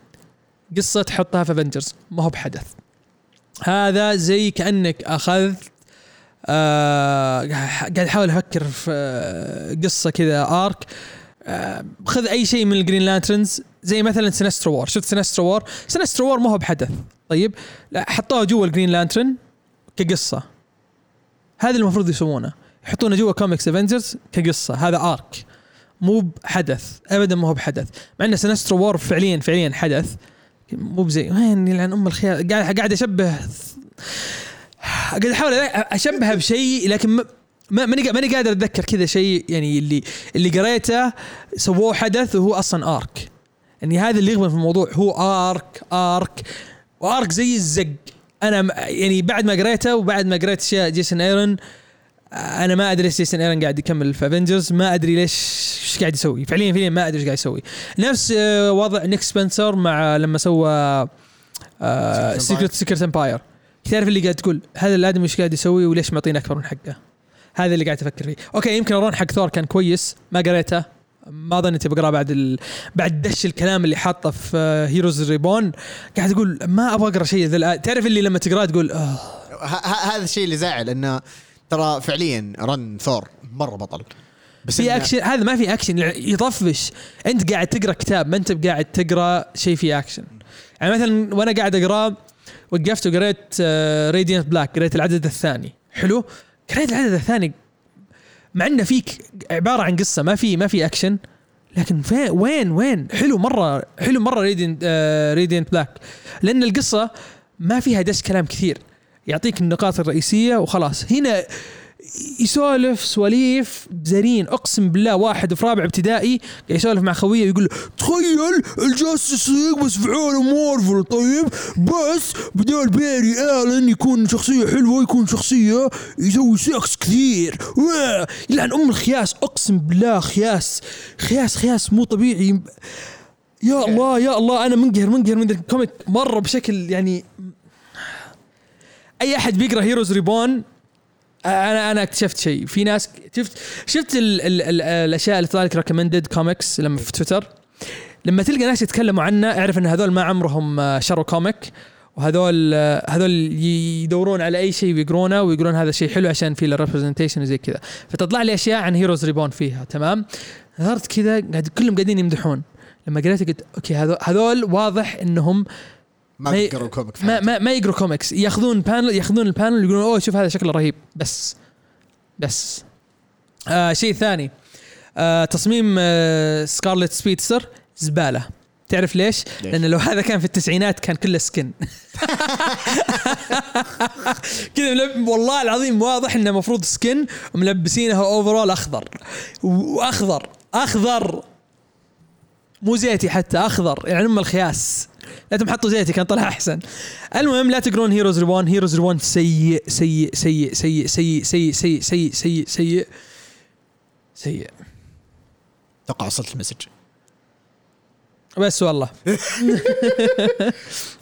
قصة تحطها في Avengers ما هو بحدث. هذا زي كأنك أخذت آه قاعد أحاول أفكر في آه، قصة كذا arc آه خذ أي شيء من ال Green Lanterns زي مثلا Sinestro War شفت Sinestro War Sinestro War ما هو بحدث. طيب لا حطوها جوا ال Green Lantern كقصة. هذا المفروض يسوونه. يحطونه جوا comics Avengers كقصة. هذا arc مو بحدث. ابدا ما هو بحدث. مع إن Sinestro War فعليا فعليا حدث. مو بزي. وين يلعن أم الخيال قاعد قاعد اشبه قاعد أحاول أشبهها بشيء لكن ما ما- ماني ماني قادر أتذكر كذا شيء يعني اللي اللي قريته سووه حدث وهو أصلا arc يعني هذا اللي يغبن في الموضوع. هو arc arc و arc زي الزق. أنا يعني بعد ما قريته وبعد ما قريت أشياء Jason Aaron أنا ما أدري ليش Jason Aaron قاعد يكمل في Avengers ما أدري ليش إيش قاعد يسوي؟ فعليا فعليا ما أدري إيش قاعد يسوي. نفس آه، وضع Nick Spencer مع لما سوى Secret Secret Empire تعرف اللي قاعد تقول هذا الآدمي إيش قاعد يسوي وليش معطينا أكثر من حقه؟ هذا اللي قاعد أفكر فيه. okay يمكن Aaron حق ثور كان كويس ما قريته. ما ظنيت بقراه بعد ال... بعد دش الكلام اللي حاطه في Heroes Reborn قاعد أقول ما أبغى أقرأ شيء ذا تعرف اللي لما تقرأه تقول آه هذا الشيء اللي زعل إنه ترى فعليا run Thor مرة بطل. بس في اكشن هذا ما في اكشن يطفش. أنت قاعد تقرأ كتاب ما أنت قاعد تقرأ شيء فيه اكشن يعني مثلا وأنا قاعد اقراه وقفت وقريت Radiant Black قريت العدد الثاني. حلو؟ قريت العدد الثاني مع إنه فيك عبارة عن قصة ما في ما في اكشن لكن فين وين وين؟ حلو مرة حلو مرة Radiant Radiant Black لأن القصة ما فيها دش كلام كثير. يعطيك النقاط الرئيسية وخلاص. هنا يسولف سواليف بزرين أقسم بالله واحد في رابع ابتدائي يسولف مع خويه يقول تخيل ال Justice League بس في عالم مارفل. طيب بس بدال Barry Allen يكون شخصية حلوة يكون شخصية يسوي سكس كثير. يلعن أم الخياس. أقسم بالله خياس خياس خياس مو طبيعي. يا الله يا الله أنا منقهر منقهر من ال comic مرة بشكل يعني أي أحد بيقرأ Heroes Reborn أنا أنا اكتشفت شيء. في ناس شفت شفت ال ال ال الأشياء اللي تطلع لك recommended comics لما في تويتر لما تلقى ناس يتكلموا عنه اعرف إن هذول ما عمرهم آه، شروا comic وهذول هذول يدورون على أي شيء ويقرونه ويقولون هذا شيء حلو عشان في له representation وزي كذا. فتطلع لي أشياء عن Heroes Reborn فيها تمام؟ نظرت كذا قاعد كلهم قاعدين يمدحون. لما قريت قلت okay هذول هذول واضح إنهم ما يقروا comic ما. ما, ما يقروا كوميكس ياخذون panel ياخذون ال panel يقولون أوه شوف هذا شكله رهيب. بس. بس. آه شيء ثاني. آه تصميم آه Scarlet Speedster زبالة. تعرف ليش؟ ليش؟ لأن لو هذا كان في التسعينات كان كله skin كذا. والله العظيم واضح إنه المفروض skin وملبسينها overall أخضر. وأخضر. أخضر. مو زيتي حتى أخضر. يعني أم الخياس. لا تحطوا زيتي كان طلع احسن المهم لا تقرون Heroes Reborn Heroes Reborn سيء سيء سيء سيء سيء سيء سيء سيء سيء سيء سيء أتوقع وصلت ال message بس والله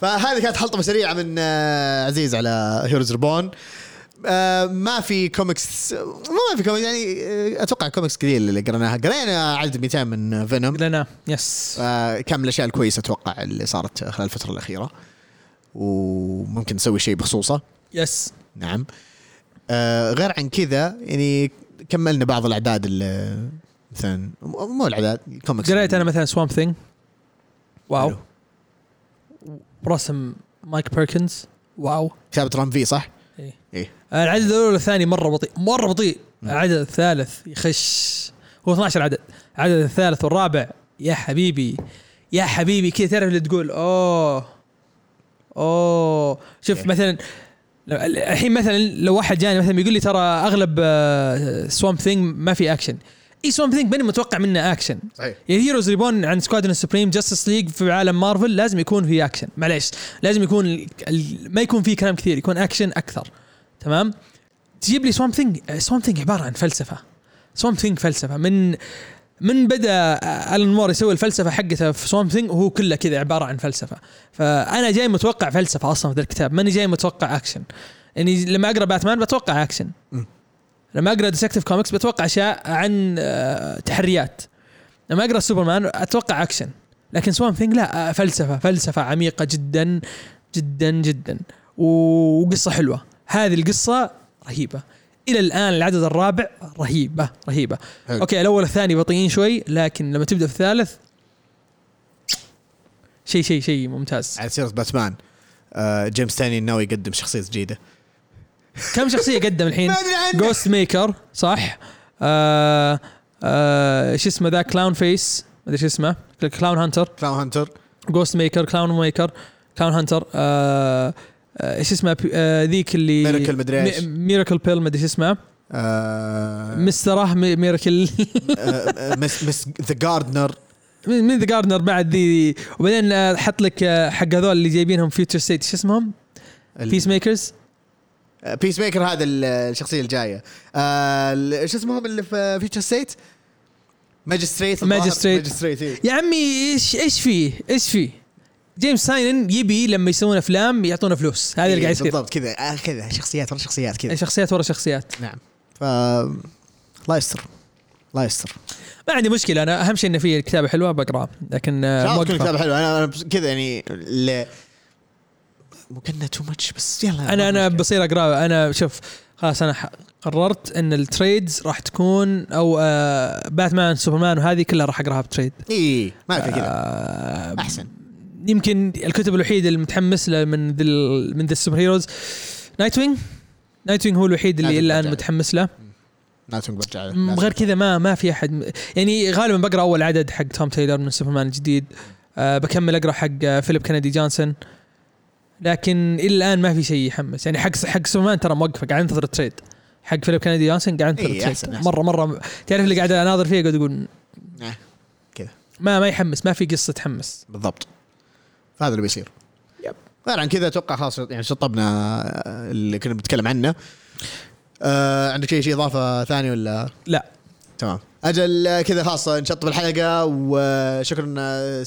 فهذه كانت حلطمه سريعه من آه، عزيز على Heroes Reborn آه، ما في كوميكس مو ما في كوميكس يعني آه، أتوقع كوميكس قليل اللي قريناها قرينا عدد 200 من Venom لنا yes آه، كم الأشياء الكويسة أتوقع اللي صارت خلال الفترة الأخيرة. وممكن نسوي شيء بخصوصه. yes نعم. آه، غير عن كذا يعني كملنا بعض الأعداد اللي مثلا مو الأعداد الكوميكس قريت أنا مثلا Swamp Thing wow. رسم Mike Perkins. wow. كتابة Ram V صح؟ العدد الأول والثاني مرة بطيء مرة بطيء. العدد الثالث يخش. هو 12 عدد العدد الثالث والرابع يا حبيبي يا حبيبي كذا تعرف اللي تقول أوه أوه. شوف إيه. مثلا الحين مثلا لو واحد جاني مثلا بيقول لي ترى أغلب Swamp Thing ما في اكشن اي Swamp Thing ماني متوقع منه اكشن صحيح. يعني Heroes Reborn عن Squadron Supreme Justice League في عالم مارفل لازم يكون في اكشن معليش لازم يكون ما يكون فيه كلام كثير يكون اكشن أكثر. تمام؟ تجيب لي Swamp Thing Swamp Thing عبارة عن فلسفة. Swamp Thing فلسفة. من من بدأ Alan Moore يسوي الفلسفة حقته في Swamp Thing وهو كله كذا عبارة عن فلسفة. فأنا جاي متوقع فلسفة أصلا في ذا الكتاب. ماني جاي متوقع اكشن يعني لما أقرأ باتمان بتوقع اكشن م. لما أقرأ Detective Comics بتوقع أشياء عن آه، تحريات. لما أقرأ سوبرمان أتوقع اكشن لكن Swamp Thing لا آه، فلسفة. فلسفة عميقة جدا جدا جدا. وقصة حلوة. هذه القصة رهيبة. إلى الآن العدد الرابع رهيبة رهيبة. حلو. okay الأول والثاني بطيئين شوي لكن لما تبدأ في الثالث شيء شيء شيء ممتاز. على سيرة باتمان آه، جيمس تاينن ناوي يقدم شخصية جديدة. كم شخصية قدم الحين؟ Ghost-Maker صح؟ آه آه شو اسمه ذا كلاون فيس ما أدري شو اسمه. كلاون هانتر كلاون هانتر جوست ميكر كلاون ميكر كلاون هانتر آه، إيش اسمه آه ذيك اللي Miracle مدري إيش. ميراكل بيل ما أدري شو اسمه آه، مستره ميراكل آه، مس مس ذا جاردنر من ذا جاردنر بعد ذي وبعدين آه، حط لك آه، حق هذول اللي جايبينهم فيوتشر ستيت شو اسمهم؟ بيس ميكرز Peacekeeper هذا ال- الشخصية الجاية آه، ال- شو اسمهم اللي في Future State Magistrate. Magistrate. يا عمي إيش إيش فيه؟ إيش فيه؟ جيمس تاينن يبي لما يسوون أفلام يعطونا فلوس. هذا اللي قاعد يصير. بالضبط كذا. آه، كذا. شخصيات ورا شخصيات كذا. شخصيات ورا شخصيات. نعم. ف الله يستر. الله يستر. ما عندي مشكلة. أنا أهم شيء انه في كتابة حلوة بقراه لكن آه، موقفة. كتابة حلوة. أنا كذا يعني ل... ممكن too much بس يلا أنا أنا. بصير اقراه أنا شوف خلاص أنا قررت إن ال trades راح تكون أو آه باتمان سوبرمان وهذه كلها راح أقرأها ب trade اي ما في كذا. آه أحسن. يمكن الكتب الوحيدة اللي متحمس له من ذي ال- من ذي ال superheroes. Nightwing Nightwing هو الوحيد اللي الآن. متحمس له. نايت وينج برجع. له. غير كذا ما ما في أحد. يعني غالبا بقرأ أول عدد حق توم تايلور من سوبرمان الجديد. أه بكمل أقرأ حق آه، فيليب كندي جونسون. لكن إلى الآن ما في شيء يحمس. يعني حق حق سوبرمان ترى موقفه قاعد انتظر ال trade. حق فيليب كندي جونسون قاعد انتظر إيه، ال trade. مره مرة تعرف اللي قاعد أناظر فيه قاعد أقول آه، ما ما يحمس ما في قصة تحمس. بالضبط. فهذا اللي بيصير. yep. غير عن كذا أتوقع خلاص يعني شطبنا آه، اللي كنا بنتكلم عنه. آه عندك شيء شيء إضافة ثانية ولا؟ لا. تمام. أجل كذا خلاص نشطب الحلقة وشكرا آه،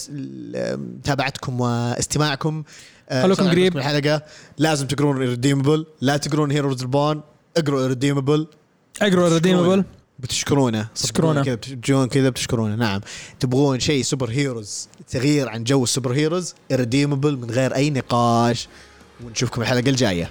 متابعتكم واستماعكم. آه، خلوكم قريب. الحلقة. لازم تقرون Irredeemable لا تقرون Heroes Reborn اقروا Irredeemable اقرا Irredeemable بتشكرونه. تشكرونه. كذا بتجون كذا بتشكرونه. نعم. تبغون شيء superheroes تغيير عن جو ال superheroes؟ Irredeemable من غير أي نقاش. ونشوفكم الحلقة الجاية.